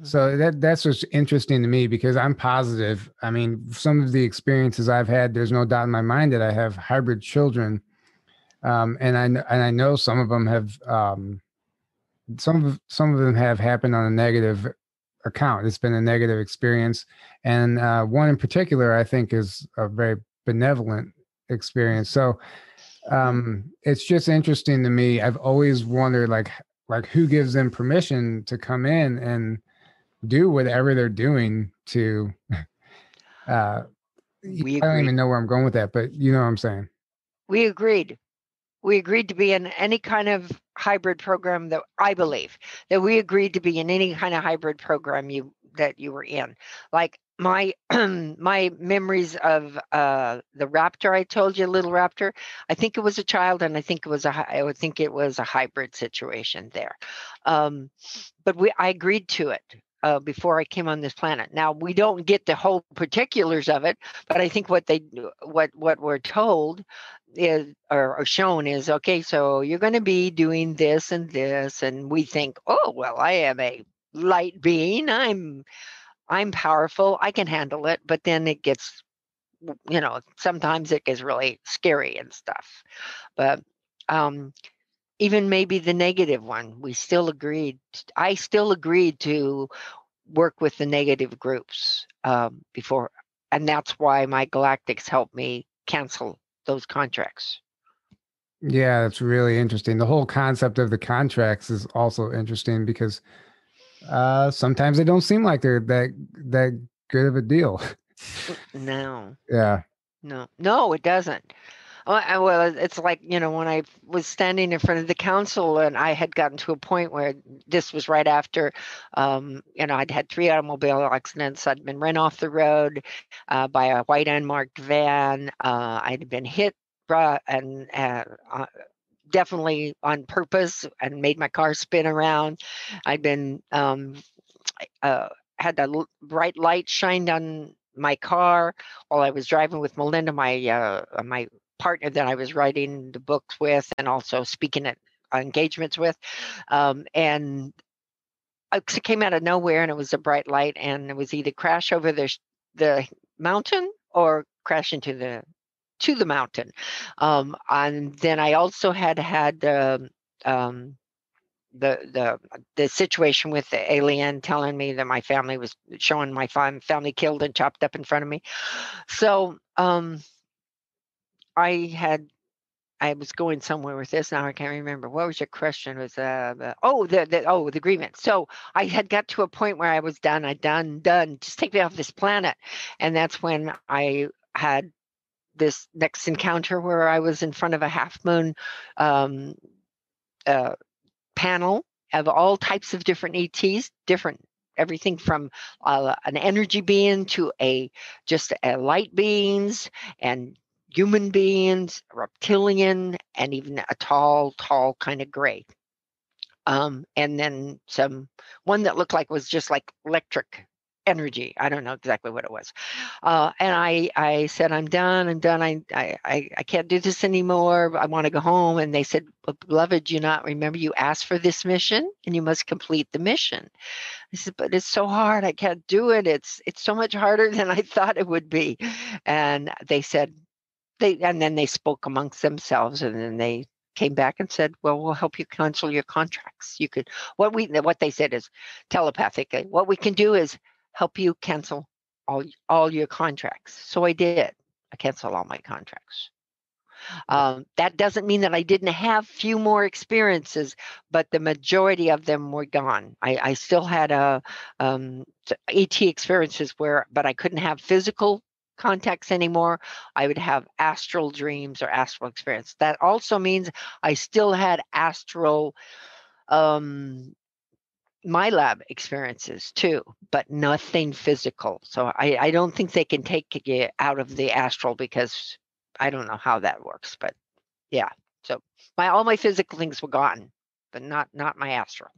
so that that's what's interesting to me because I'm positive. I mean, some of the experiences I've had, there's no doubt in my mind that I have hybrid children, um, and I and I know some of them have um, some of some of them have happened on a negative account. It's been a negative experience, and uh, one in particular I think is a very benevolent experience. So um, it's just interesting to me. I've always wondered like like who gives them permission to come in and do whatever they're doing to uh we I don't even know where I'm going with that, but you know what I'm saying. We agreed. We agreed to be in any kind of hybrid program that I believe that we agreed to be in any kind of hybrid program you that you were in. Like my my memories of uh the raptor I told you, little raptor. I think it was a child, and I think it was a I would think it was a hybrid situation there. Um, but we I agreed to it uh, before I came on this planet. Now we don't get the whole particulars of it, but I think what they what what we're told is or, or shown is okay. So you're going to be doing this and this, and we think, oh well, I am a light being. I'm I'm powerful. I can handle it. But then it gets, you know, sometimes it gets really scary and stuff. But um, even maybe the negative one we still agreed i still agreed to work with the negative groups um, before and that's why my galactics helped me cancel those contracts. Yeah that's really interesting. The whole concept of the contracts is also interesting because uh sometimes they don't seem like they're that that good of a deal. No. Yeah. No no it doesn't Oh, well, it's like, you know, when I was standing in front of the council and I had gotten to a point where this was right after, um, you know, I'd had three automobile accidents. I'd been run off the road uh, by a white unmarked van. Uh, I'd been hit and uh, uh, definitely on purpose and made my car spin around. I'd been, um, uh, had a bright light shined on my car while I was driving with Melinda, my uh, my partner that I was writing the books with and also speaking at engagements with. Um, and it came out of nowhere and it was a bright light and it was either crash over the, the mountain or crash into the to the mountain. Um, and then I also had had um, um, the the the situation with the alien telling me that my family was showing my family killed and chopped up in front of me. So um, I had I was going somewhere with this. Now I can't remember. What was your question? Was uh, oh the, the oh the agreement. So I had got to a point where I was done. I done done. Just take me off this planet, and that's when I had this next encounter where I was in front of a half moon um, uh, panel of all types of different ETs, different everything from uh, an energy being to a just a light beings and human beings, reptilian, and even a tall, tall kind of gray. Um, and then some one that looked like was just like electric energy. I don't know exactly what it was. Uh, and I, I said, I'm done. I'm done. I, I, I can't do this anymore. I want to go home. And they said, beloved, you not remember you asked for this mission and you must complete the mission. I said, but it's so hard. I can't do it. It's, it's so much harder than I thought it would be. And they said, they and then they spoke amongst themselves and then they came back and said well we'll help you cancel your contracts. You could what we what they said is telepathically what we can do is help you cancel all all your contracts. So i did. I canceled all my contracts. Um, that doesn't mean that I didn't have few more experiences, but the majority of them were gone. I, I still had a um, ET experiences where, but I couldn't have physical contacts anymore. I would have astral dreams or astral experience. That also means I still had astral um MILAB experiences too, but nothing physical. So I, I don't think they can take you out of the astral because I don't know how that works. But yeah, so my all my physical things were gone, but not not my astral.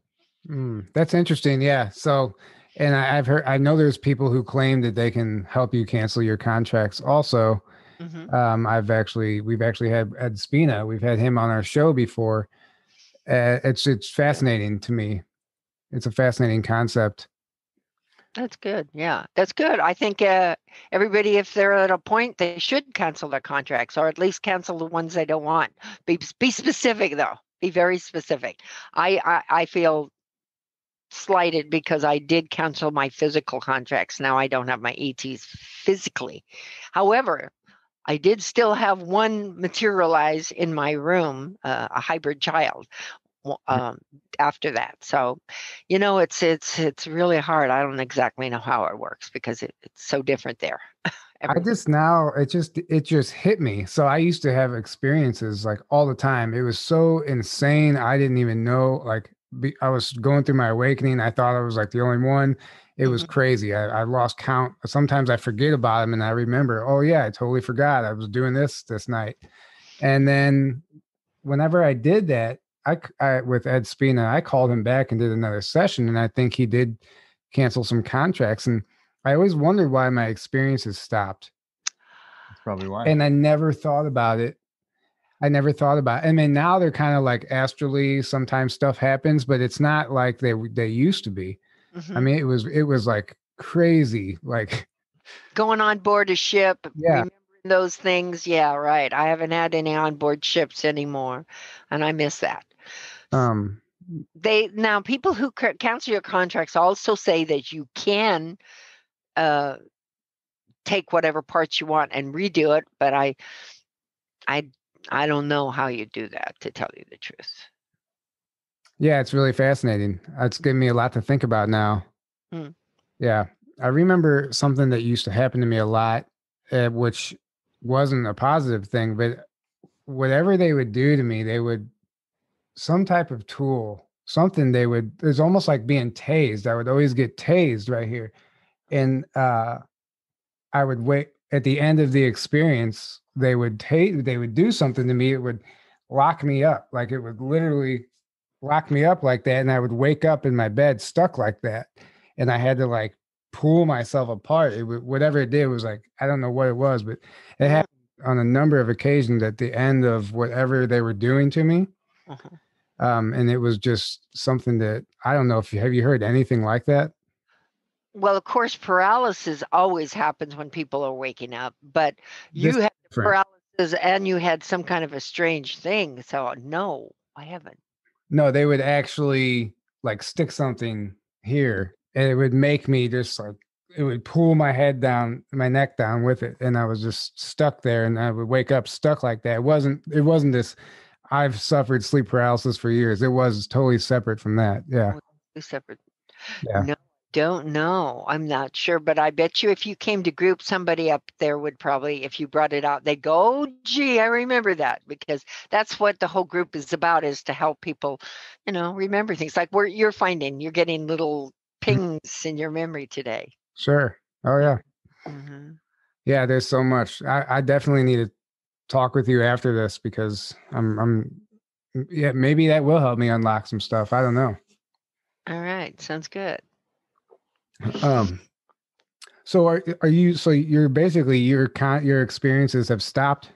Mm, that's interesting. Yeah. So and I, have heard, I know there's people who claim that they can help you cancel your contracts. Also, mm-hmm. um, I've actually, we've actually had Ed Spina. We've had him on our show before. Uh, it's it's fascinating to me. It's a fascinating concept. That's good. Yeah, that's good. I think uh, everybody, if they're at a point, they should cancel their contracts, or at least cancel the ones they don't want. Be be specific though. Be very specific. I I, I feel slighted because I did cancel my physical contracts. Now I don't have my ETs physically. However, I did still have one materialize in my room, uh, a hybrid child. Mm. Um, after that, so you know, it's it's it's really hard. I don't exactly know how it works because it, it's so different there. I just now it just it just hit me. So I used to have experiences like all the time. It was so insane. I didn't even know like be, I was going through my awakening. I thought I was like the only one. It was mm-hmm. crazy. I, I, lost count. Sometimes I forget about them and I remember, oh yeah, I totally forgot I was doing this this night. And then whenever I did that, I, I with Ed Spina, I called him back and did another session, and I think he did cancel some contracts. And I always wondered why my experiences stopped. That's probably why. And I never thought about it I never thought about. It. I mean, now they're kind of like astrally. Sometimes stuff happens, but it's not like they they used to be. Mm-hmm. I mean, it was it was like crazy, like going on board a ship. Yeah. Remembering those things. Yeah, right. I haven't had any onboard ships anymore, and I miss that. Um, they now people who cancel your contracts also say that you can uh take whatever parts you want and redo it but i i I don't know how you do that, to tell you the truth. Yeah, it's really fascinating. It's given me a lot to think about now. Hmm. Yeah. I remember something that used to happen to me a lot, uh, which wasn't a positive thing, but whatever they would do to me, they would, some type of tool, something they would, it's almost like being tased. I would always get tased right here. And uh, I would wait at the end of the experience, they would take they would do something to me it would lock me up like it would literally lock me up like that and i would wake up in my bed stuck like that and i had to like pull myself apart it would, whatever it did was like i don't know what it was but it happened on a number of occasions at the end of whatever they were doing to me uh-huh. um, and it was just something that i don't know if you have you heard anything like that well of course paralysis always happens when people are waking up but you this, had paralysis and you had some kind of a strange thing. So no, I haven't. no, they would actually like stick something here, and it would make me just like it would pull my head down, my neck down with it, and I was just stuck there, and I would wake up stuck like that. It wasn't. It wasn't this. I've suffered sleep paralysis for years. It was totally separate from that. Yeah. Separate. Yeah. No, don't know. I'm not sure, but I bet you if you came to group, somebody up there would probably, if you brought it out, they go, oh, gee, I remember that because that's what the whole group is about is to help people, you know, remember things like where you're finding, you're getting little mm-hmm. pings in your memory today. Sure. Oh yeah. Mm-hmm. Yeah, there's so much. I, I definitely need to talk with you after this because I'm I'm yeah, maybe that will help me unlock some stuff. I don't know. All right. Sounds good. Um so are are you so you're basically your con your experiences have stopped?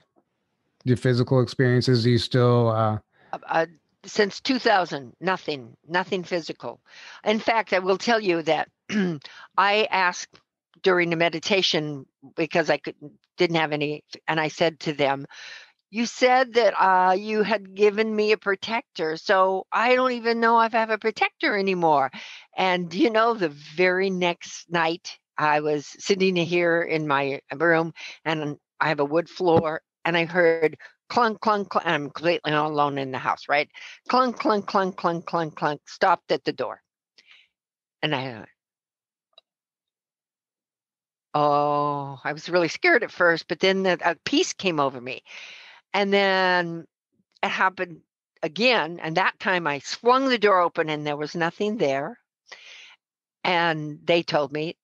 Your physical experiences you still uh, uh, since 2000 nothing nothing physical. In fact i will tell you that I asked during the meditation because I could didn't have any, and I said to them, "You said that uh, you had given me a protector, so I don't even know if I have a protector anymore." And you know, the very next night, I was sitting here in my room, and I have a wood floor, and I heard clunk, clunk, clunk. I'm completely alone in the house, right? Clunk, clunk, clunk, clunk, clunk, clunk. Stopped at the door, and I Oh, I was really scared at first, but then the, a peace came over me. And then it happened again. And that time I swung the door open and there was nothing there. And they told me,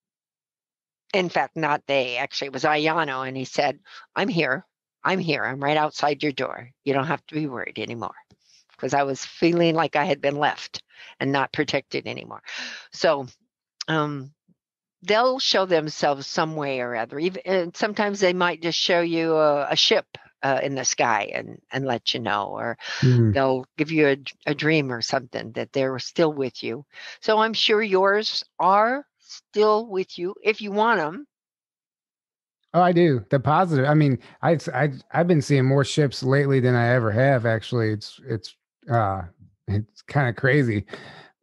in fact, not they, actually, it was Ayano. And he said, I'm here. I'm here. I'm right outside your door. You don't have to be worried anymore. Because I was feeling like I had been left and not protected anymore. So, um, they'll show themselves some way or other. Even and sometimes they might just show you a, a ship uh, in the sky and and let you know, or mm. they'll give you a, a dream or something that they're still with you. So I'm sure yours are still with you if you want them. Oh, I do. The positive. I mean, I I I've been seeing more ships lately than I ever have. Actually, it's it's uh it's kind of crazy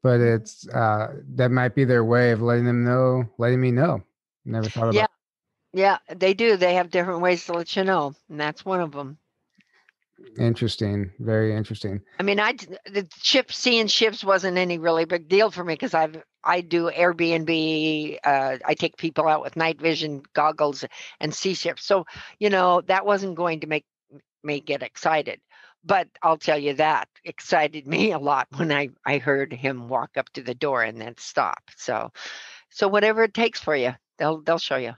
but it's uh that might be their way of letting them know letting me know never thought about yeah yeah they do. They have different ways to let you know and that's one of them interesting. Very interesting. I mean i the ship seeing ships wasn't any really big deal for me because i've i do airbnb uh, i take people out with night vision goggles and see ships. So you know that wasn't going to make me get excited. But I'll tell you that excited me a lot when I, I heard him walk up to the door and then stop. So, so whatever it takes for you, they'll they'll show you.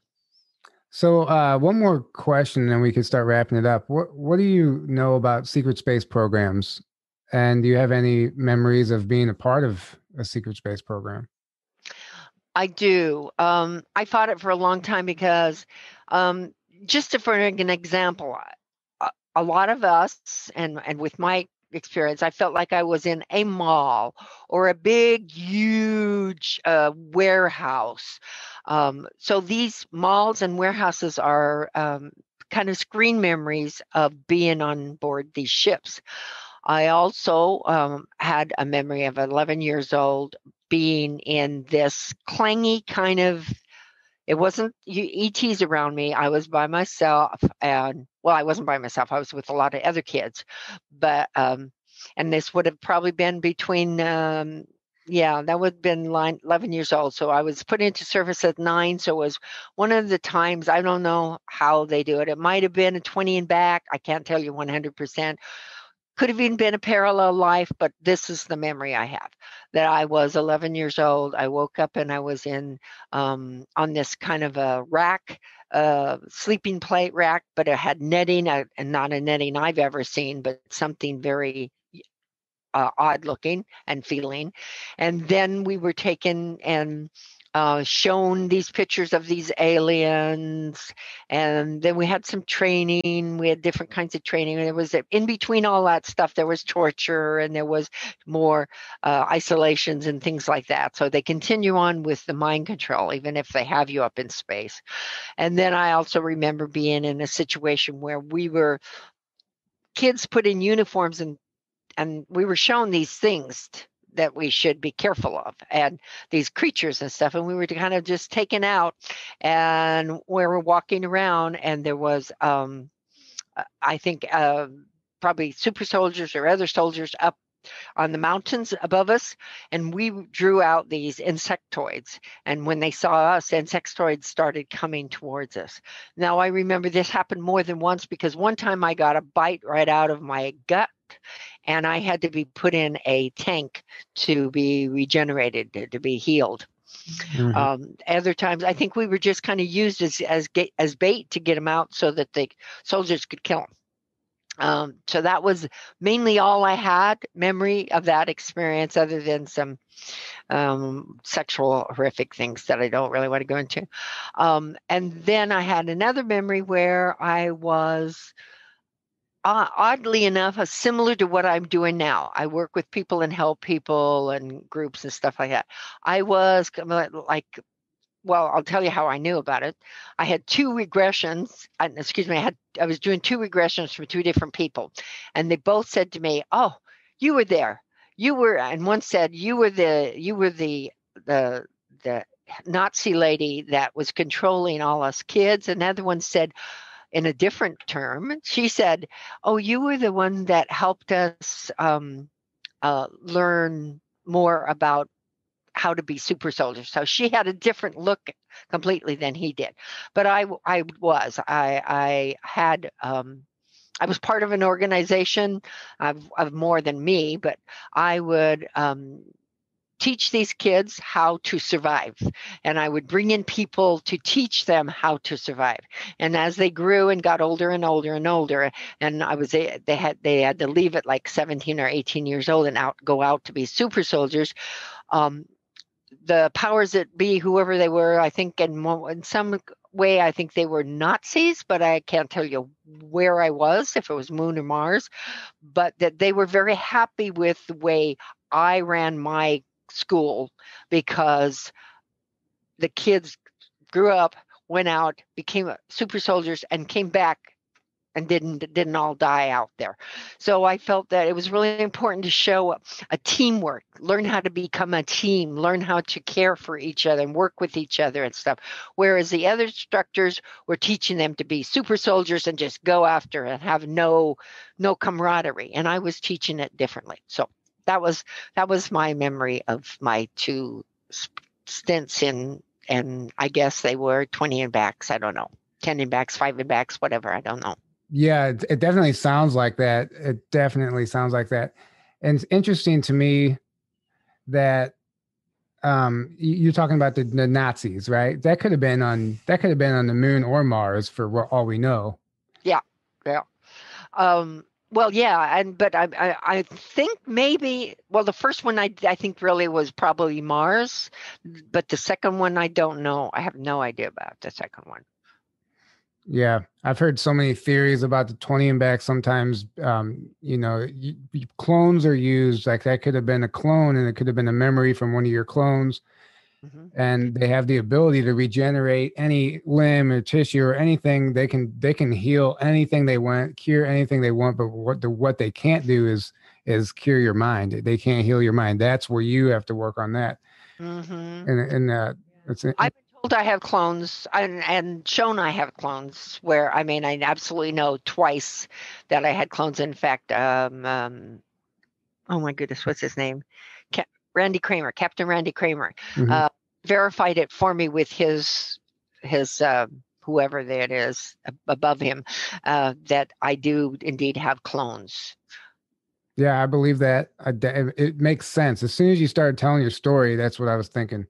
So, uh, one more question, and we can start wrapping it up. What What do you know about secret space programs? And do you have any memories of being a part of a secret space program? I do. Um, I fought it for a long time because, um, just to, for an example, a lot of us, and and with my experience, I felt like I was in a mall or a big, huge uh, warehouse. Um, so these malls and warehouses are um, kind of screen memories of being on board these ships. I also um, had a memory of 11 years old being in this clangy kind of it wasn't ETs around me. I was by myself, and well, I wasn't by myself. I was with a lot of other kids, but um, and this would have probably been between um, yeah, that would have been line, 11 years old. So I was put into service at nine. So it was one of the times, I don't know how they do it. It might have been a 20 and back. I can't tell you 100% could have even been a parallel life, but this is the memory I have that I was 11 years old. I woke up and I was in um, on this kind of a rack, uh, sleeping plate rack, but it had netting, uh, and not a netting I've ever seen, but something very uh, odd looking and feeling. And then we were taken and uh, shown these pictures of these aliens, and then we had some training. We had different kinds of training. And it was in between all that stuff, there was torture and there was more uh, isolations and things like that. So they continue on with the mind control, even if they have you up in space. And then I also remember being in a situation where we were kids put in uniforms and and we were shown these things that we should be careful of and these creatures and stuff and we were kind of just taken out and we were walking around and there was um i think uh, probably super soldiers or other soldiers up on the mountains above us and we drew out these insectoids and when they saw us insectoids started coming towards us. Now i remember this happened more than once because one time i got a bite right out of my gut and I had to be put in a tank to be regenerated, to, to be healed. Mm-hmm. Um, other times, I think we were just kind of used as as as bait to get them out, so that the soldiers could kill them. Um, so that was mainly all I had memory of that experience, other than some um, sexual horrific things that I don't really want to go into. Um, and then I had another memory where I was uh, oddly enough, uh, similar to what I'm doing now. I work with people and help people and groups and stuff like that. I was like, well, I'll tell you how I knew about it. I had two regressions. Uh, excuse me. I had I was doing two regressions from two different people, and they both said to me, "Oh, you were there. You were." And one said, "You were the you were the the the Nazi lady that was controlling all us kids." Another one said in a different term. She said, Oh, you were the one that helped us um, uh, learn more about how to be super soldiers. So she had a different look completely than he did. But I, I was, I, I had, um, I was part of an organization of, of more than me, but I would um, teach these kids how to survive. And I would bring in people to teach them how to survive. And as they grew and got older and older and older, and I was they had they had to leave at like 17 or 18 years old and out go out to be super soldiers. Um, the powers that be, whoever they were, I think in, in some way, I think they were Nazis, but I can't tell you where I was, if it was Moon or Mars, but that they were very happy with the way I ran my school because the kids grew up, went out, became super soldiers, and came back and didn't didn't all die out there. So I felt that it was really important to show a teamwork, learn how to become a team, learn how to care for each other and work with each other and stuff. Whereas the other instructors were teaching them to be super soldiers and just go after and have no no camaraderie. And I was teaching it differently. So that was that was my memory of my two stints in and I guess they were 20 and backs. I don't know. 10 and backs, five and backs, whatever. I don't know. Yeah, it, it definitely sounds like that. It definitely sounds like that. And it's interesting to me that um you're talking about the, the Nazis, right? That could have been on that could have been on the moon or Mars for all we know. Yeah. Yeah. Um well, yeah, and but I, I, I think maybe well the first one I I think really was probably Mars, but the second one I don't know. I have no idea about the second one. Yeah, I've heard so many theories about the 20 and back. Sometimes, um, you know, you, clones are used. Like that could have been a clone, and it could have been a memory from one of your clones mm-hmm. and they have the ability to regenerate any limb or tissue or anything. They can they can heal anything they want, cure anything they want. But what the what they can't do is is cure your mind. They can't heal your mind. That's where you have to work on that. Mm-hmm. And and uh, it's. I've been told I have clones, and, and shown I have clones. Where I mean, I absolutely know twice that I had clones. In fact, um, um oh my goodness, what's his name? Randy Kramer, Captain Randy Kramer, mm-hmm. uh, verified it for me with his his uh, whoever that is above him uh, that I do indeed have clones. Yeah, I believe that. it makes sense. As soon as you started telling your story, that's what I was thinking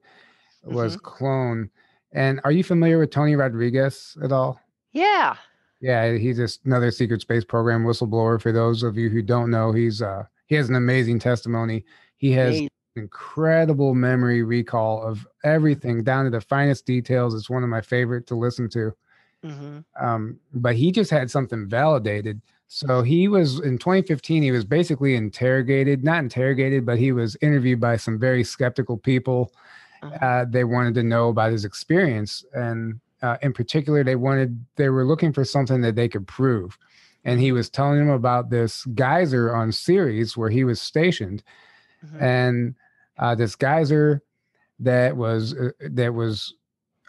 was mm-hmm. clone. And are you familiar with Tony Rodriguez at all? Yeah. Yeah, he's just another secret space program whistleblower. For those of you who don't know, he's uh he has an amazing testimony. He has incredible memory recall of everything down to the finest details. It's one of my favorite to listen to. Mm-hmm. Um, but he just had something validated. So he was in 2015, he was basically interrogated, not interrogated, but he was interviewed by some very skeptical people. Uh-huh. Uh, they wanted to know about his experience. And uh, in particular, they wanted, they were looking for something that they could prove. and he was telling them about this geyser on Ceres where he was stationed, mm-hmm. and uh, this geyser that was uh, that was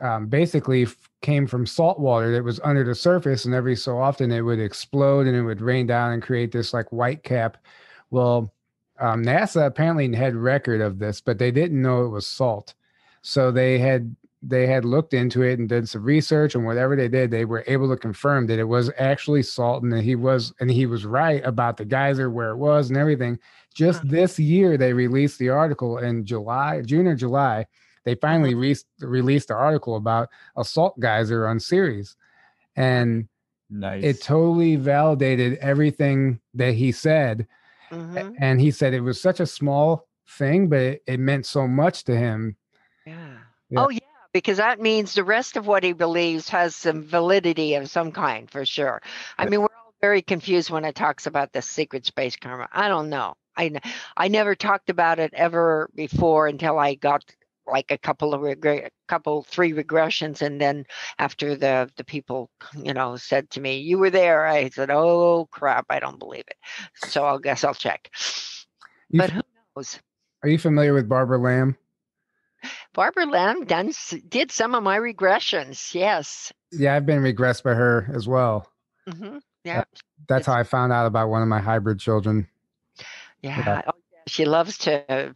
um, basically f- came from salt water that was under the surface, and every so often it would explode and it would rain down and create this like white cap. Well, um, NASA apparently had record of this, but they didn't know it was salt. So they had they had looked into it and did some research and whatever they did, they were able to confirm that it was actually salt and that he was and he was right about the geyser where it was and everything. Just uh-huh. this year, they released the article in July, June or July. They finally uh-huh. re- released the article about a salt geyser on Ceres, and nice. it totally validated everything that he said. Mm-hmm. And he said it was such a small thing, but it, it meant so much to him. Yeah. yeah. Oh yeah because that means the rest of what he believes has some validity of some kind for sure. I mean, we're all very confused when it talks about the secret space karma. I don't know. I I never talked about it ever before until I got like a couple of regre- couple three regressions and then after the the people you know said to me you were there i said oh crap i don't believe it so i guess i'll check you, but who knows are you familiar with barbara lamb Barbara Lamb done did some of my regressions. Yes. Yeah, I've been regressed by her as well. Mm-hmm. Yeah. That, that's it's, how I found out about one of my hybrid children. Yeah. yeah. Oh, she loves to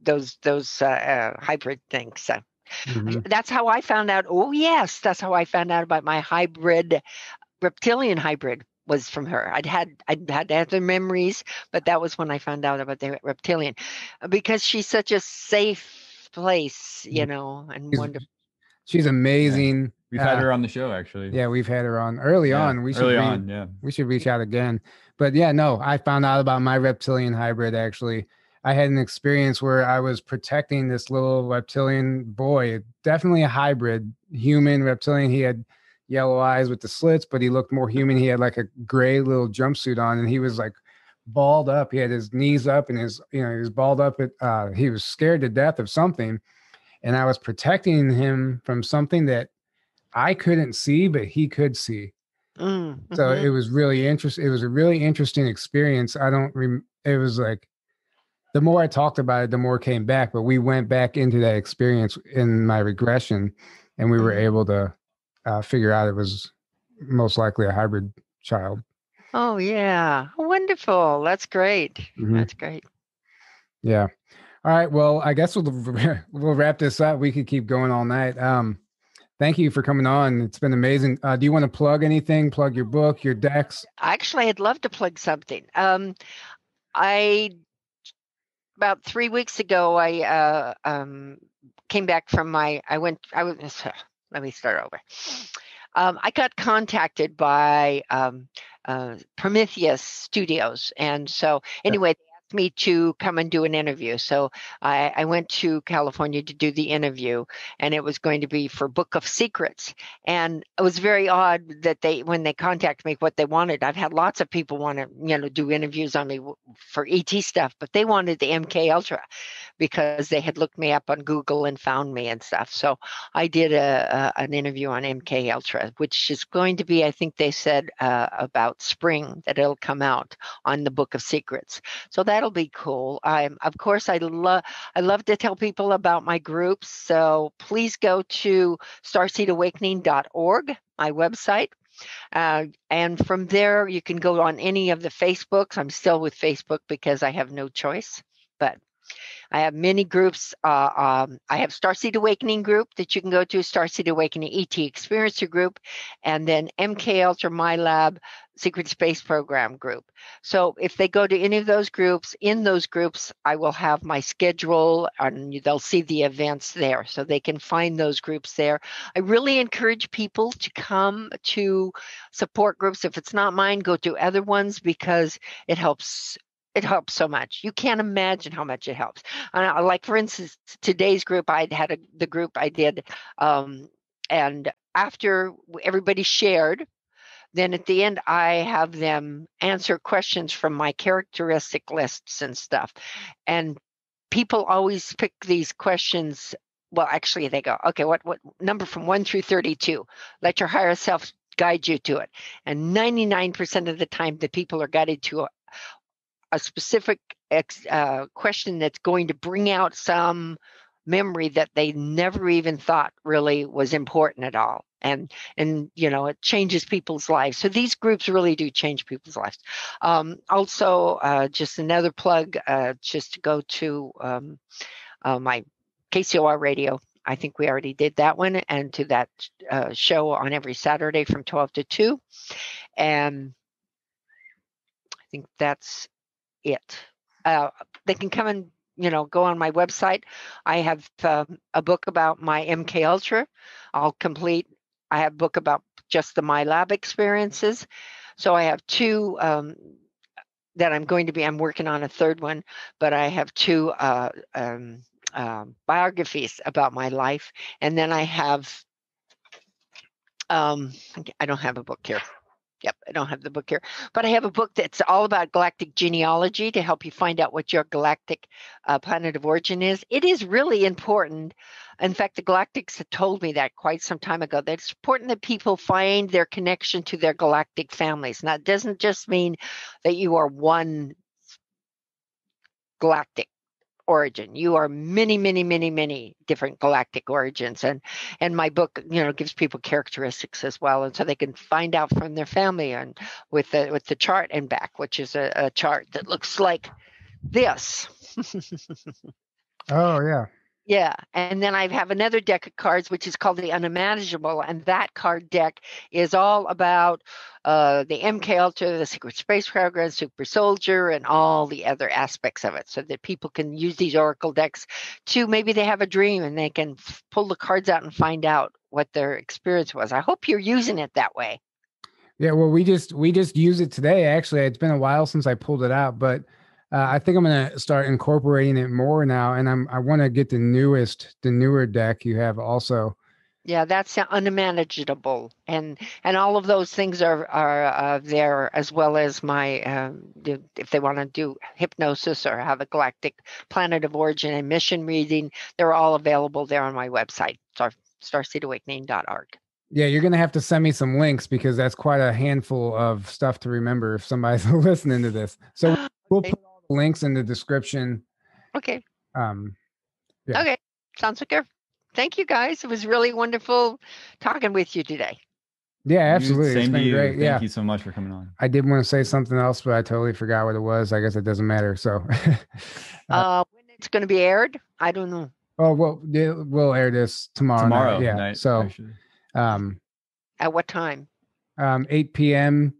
those those uh, uh, hybrid things. So. Mm-hmm. That's how I found out. Oh yes, that's how I found out about my hybrid reptilian hybrid was from her. I'd had I'd had other memories, but that was when I found out about the reptilian because she's such a safe place, you know, and she's, wonderful. She's amazing. Yeah. We've uh, had her on the show actually. Yeah, we've had her on early yeah, on. We should early re- on, yeah. We should reach out again. But yeah, no, I found out about my reptilian hybrid actually. I had an experience where I was protecting this little reptilian boy, definitely a hybrid human reptilian. He had yellow eyes with the slits, but he looked more human. He had like a gray little jumpsuit on, and he was like balled up. He had his knees up and his, you know, he was balled up. At, uh, he was scared to death of something. And I was protecting him from something that I couldn't see, but he could see. Mm, mm-hmm. So it was really interesting. It was a really interesting experience. I don't, rem- it was like, the more I talked about it, the more came back. But we went back into that experience in my regression, and we were mm-hmm. able to uh, figure out it was most likely a hybrid child. Oh yeah, wonderful. That's great. Mm-hmm. That's great. Yeah. All right. Well, I guess we'll we'll wrap this up. We could keep going all night. Um, thank you for coming on. It's been amazing. Uh, do you want to plug anything? Plug your book, your decks? Actually, I'd love to plug something. Um, I about three weeks ago, I uh, um, came back from my. I went. I was. Let me start over. Um, I got contacted by um, uh, Prometheus Studios. And so, anyway, me to come and do an interview. So I, I, went to California to do the interview, and it was going to be for Book of Secrets. And it was very odd that they, when they contacted me, what they wanted. I've had lots of people want to, you know, do interviews on me for ET stuff, but they wanted the MK Ultra because they had looked me up on Google and found me and stuff. So I did a, a an interview on MK Ultra, which is going to be, I think they said uh, about spring that it'll come out on the Book of Secrets. So that that'll be cool. I'm, of course, I love I love to tell people about my groups. So please go to starseedawakening.org, my website. Uh, and from there, you can go on any of the Facebooks. I'm still with Facebook because I have no choice. But I have many groups. Uh, um, I have Starseed Awakening group that you can go to, Starseed Awakening ET Experiencer group, and then MK Ultra MILAB Secret Space Program group. So if they go to any of those groups, in those groups, I will have my schedule and they'll see the events there. So they can find those groups there. I really encourage people to come to support groups. If it's not mine, go to other ones because it helps it helps so much. You can't imagine how much it helps. Uh, like for instance, today's group, I had a, the group I did, um, and after everybody shared, then at the end I have them answer questions from my characteristic lists and stuff, and people always pick these questions. Well, actually, they go, okay, what what number from one through thirty-two? Let your higher self guide you to it. And 99% of the time, the people are guided to a, specific ex, uh, question that's going to bring out some memory that they never even thought really was important at all. And and you know it changes people's lives. So these groups really do change people's lives. Um, also uh, just another plug uh, just to go to um, uh, my kcor radio. I think we already did that one and to that uh, show on every saturday from 12 to 2 and i think that's it. Uh, they can come and you know go on my website. I have uh, a book about my mk ultra. I'll complete i have a book about just the MILAB experiences. So i have two um, that i'm going to be i'm working on a third one but i have two uh, um, um, biographies about my life. And then i have um, i don't have a book here Yep, I don't have the book here, but I have a book that's all about galactic genealogy to help you find out what your galactic uh, planet of origin is. It is really important. In fact, the galactics had told me that quite some time ago that it's important that people find their connection to their galactic families. Now, it doesn't just mean that you are one galactic origin. You are many, many, many, many different galactic origins, and and my book, you know, gives people characteristics as well, and so they can find out from their family and with the with the chart and back, which is a, a chart that looks like this. oh yeah. Yeah, and then I have another deck of cards which is called the Unimaginable, and that card deck is all about uh, the MK Ultra, the Secret Space Program, Super Soldier, and all the other aspects of it, so that people can use these Oracle decks to maybe they have a dream and they can f- pull the cards out and find out what their experience was. I hope you're using it that way. Yeah, well, we just we just use it today. Actually, it's been a while since I pulled it out, but uh, I think I'm going to start incorporating it more now, and I'm I want to get the newest, the newer deck you have also. Yeah, that's Unimaginable, and and all of those things are are uh, there as well as my um, if they want to do hypnosis or have a galactic planet of origin and mission reading, they're all available there on my website, star starseedawakening.org. Yeah, you're gonna have to send me some links because that's quite a handful of stuff to remember if somebody's listening to this. So we'll put links in the description. Okay. Um, yeah. Okay. Sounds good. Thank you guys. It was really wonderful talking with you today. Yeah, absolutely. Same to you. Great. Thank yeah. you so much for coming on. I did want to say something else, but I totally forgot what it was. I guess it doesn't matter. So, uh, uh, when it's going to be aired, I don't know. Oh well, we'll air this tomorrow. Tomorrow, night. yeah. Night, so, actually. um, at what time? Um, 8 p.m.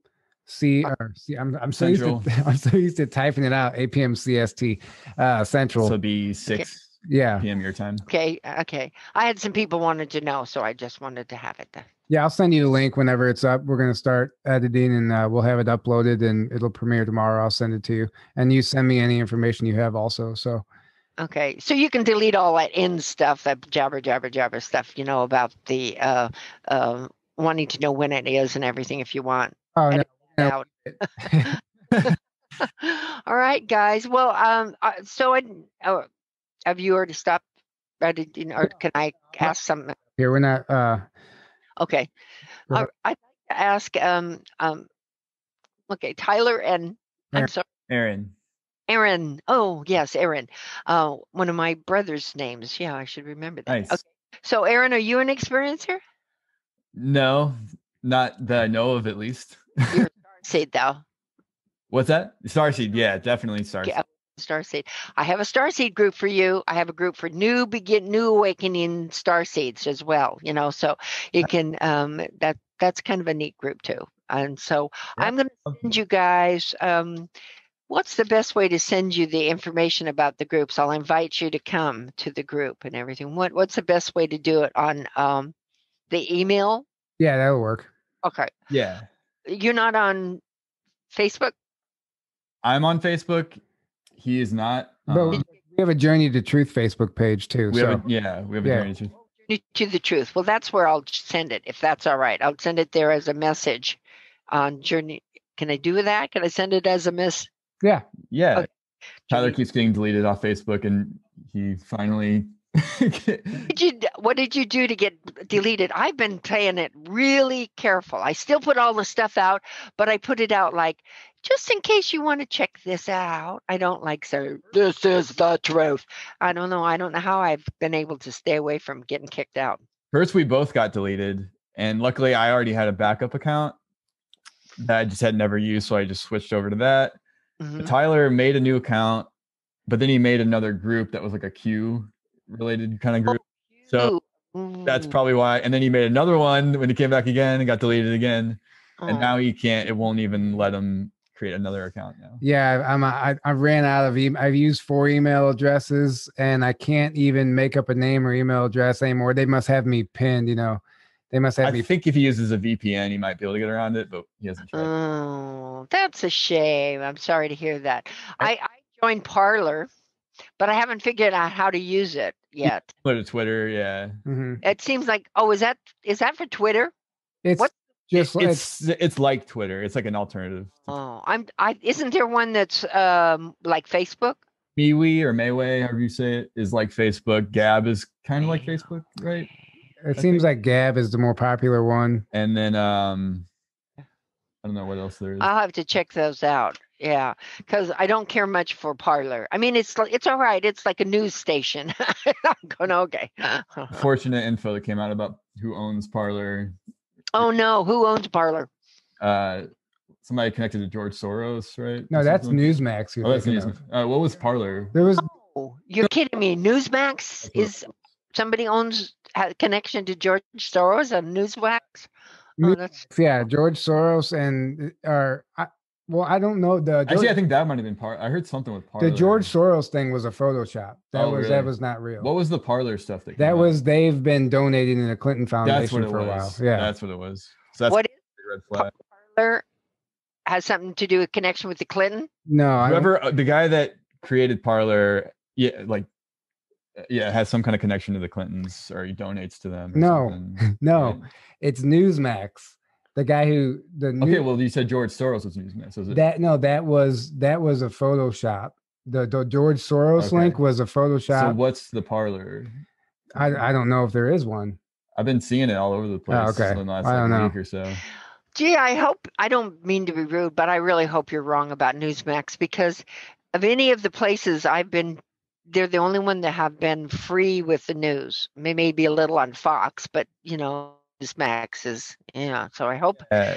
C or C. I'm I'm so used to I'm so used to typing it out. 8 p.m. CST uh, Central. So be six. Okay. Yeah. PM your time. Okay. Okay. I had some people wanted to know, so I just wanted to have it. There. Yeah, I'll send you the link whenever it's up. We're gonna start editing, and uh, we'll have it uploaded, and it'll premiere tomorrow. I'll send it to you, and you send me any information you have also. So. Okay, so you can delete all that in stuff, that jabber, jabber, jabber stuff, you know, about the uh, uh, wanting to know when it is and everything if you want. Oh, no, out. All right, guys. Well, um, uh, so I, oh, have you already stopped? Or, did, you or can I ask something? Here, we're not. Uh, okay. Uh, I'd like to ask. Um, um, okay, Tyler and Aaron. I'm sorry, Aaron. Aaron. Oh, yes, Aaron. Uh, one of my brother's names. Yeah, I should remember that. Nice. Okay. So, Aaron, are you an experiencer? No, not that I know of, at least. You're Starseed, though. What's that? Starseed. Yeah, definitely Starseed. Yeah, Starseed. I have a Starseed group for you. I have a group for new begin, new awakening Starseeds as well. You know, so you can um, that that's kind of a neat group too. And so yeah. I'm going to send you guys. Um, what's the best way to send you the information about the groups? I'll invite you to come to the group and everything. What What's the best way to do it on um, the email? Yeah, that'll work. Okay. Yeah you're not on Facebook? I'm on Facebook. He is not. But um, we have a Journey to Truth Facebook page too. We so. have a, yeah, we have a yeah. Journey to Truth. To the truth. Well, that's where I'll send it if that's all right. I'll send it there as a message on Journey. Can I do that? Can I send it as a miss? Yeah. Yeah. Okay. Tyler keeps getting deleted off Facebook, and he finally did you, what did you do to get deleted? I've been playing it really careful. I still put all the stuff out, but I put it out like just in case you want to check this out. I don't like say this is the truth. I don't know. I don't know how I've been able to stay away from getting kicked out. First, we both got deleted, and luckily, I already had a backup account that I just had never used, so I just switched over to that. Mm-hmm. Tyler made a new account, but then he made another group that was like a Q related kind of group. Oh, so that's mm. probably why. And then he made another one when he came back again and got deleted again. Oh. And now uh-huh. he can't. It won't even let him create another account now. Yeah, I'm. I, I ran out of. E- I've used four email addresses, and I can't even make up a name or email address anymore. They must have me pinned. You know, they must have. I me think if he uses a VPN, he might be able to get around it, but he hasn't tried. Oh, that's a shame. I'm sorry to hear that. I, I joined Parler, but I haven't figured out how to use it yet. Put it Twitter, yeah. Mm-hmm. It seems like. Oh, is that is that for Twitter? It's what just it's it's like Twitter. It's like an alternative. Oh, I'm I isn't there one that's um like Facebook? MeWe or Mayway, however you say it, is like Facebook. Gab is kind of like Facebook, right? It I seems think. like Gab is the more popular one. And then um I don't know what else there is. I'll have to check those out. Yeah, because I don't care much for Parler. I mean, it's it's all right. It's like a news station. I'm going okay. Fortunate info that came out about who owns Parler Oh no, who owns Parler? Uh, somebody connected to George Soros, right? No, that's Newsmax. Oh, that's Newsmax. Uh, what was Parler? There was. Oh, you're kidding me. Newsmax is somebody owns a connection to George Soros and Newsmax. Oh, that's... Yeah, George Soros and or I, well, I don't know the. George, Actually, I think that might have been part. I heard something with Parler. The George Soros thing was a Photoshop. That oh, was really? that was not real. What was the Parler stuff that? That was out? they've been donating in the Clinton Foundation for a while. Yeah, that's what it was. So that's what is red flag. Parler has something to do with connection with the Clinton. No, whoever uh, the guy that created Parler, yeah, like yeah, has some kind of connection to the Clintons or he donates to them. No, no, right? it's Newsmax the guy who the new, okay well you said george soros was using that so it, that no that was that was a photoshop. The, the george soros okay. link was a photoshop so what's the Parler? i i don't know if there is one. I've been seeing it all over the oh, place oh, okay the last, i don't know. week or so. Gee i hope i don't mean to be rude but i really hope you're wrong about newsmax because of any of the places i've been they're the only one that have been free with the news. Maybe a little on fox but you know Max is yeah. So I hope uh,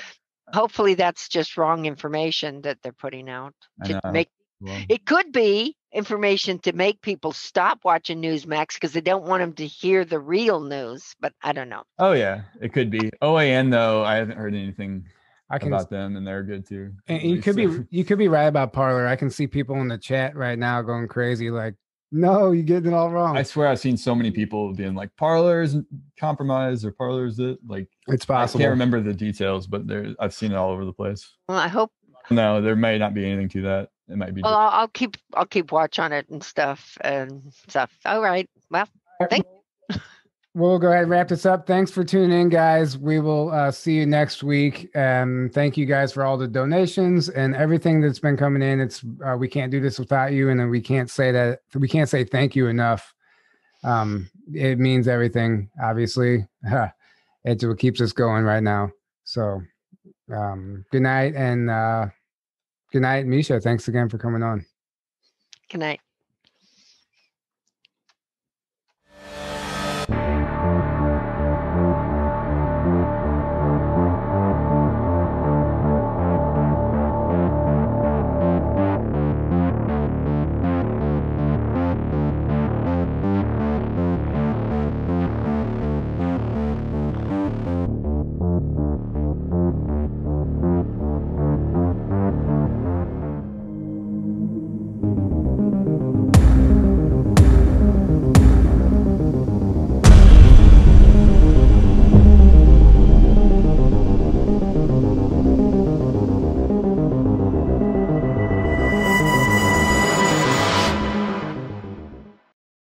hopefully that's just wrong information that they're putting out to make well, it could be information to make people stop watching Newsmax because they don't want them to hear the real news, but I don't know. Oh yeah, it could be. OAN though, I haven't heard anything I can, about them and they're good too. And you could be you could be right about Parler. I can see people in the chat right now going crazy like no, you're getting it all wrong. I swear I've seen so many people being like Parler's compromise or Parler's it like it's possible. I can't remember the details, but there I've seen it all over the place. Well, I hope no, there may not be anything to that. It might be. Well, I'll, I'll keep I'll keep watch on it and stuff and stuff. All right. Well, thank we'll go ahead and wrap this up. Thanks for tuning in, guys. We will uh, see you next week. Um, thank you guys for all the donations and everything that's been coming in. It's uh, we can't do this without you, and we can't say that we can't say thank you enough. Um, it means everything. Obviously, it's what keeps us going right now. So, um, good night and uh, good night, Misha. Thanks again for coming on. Good night.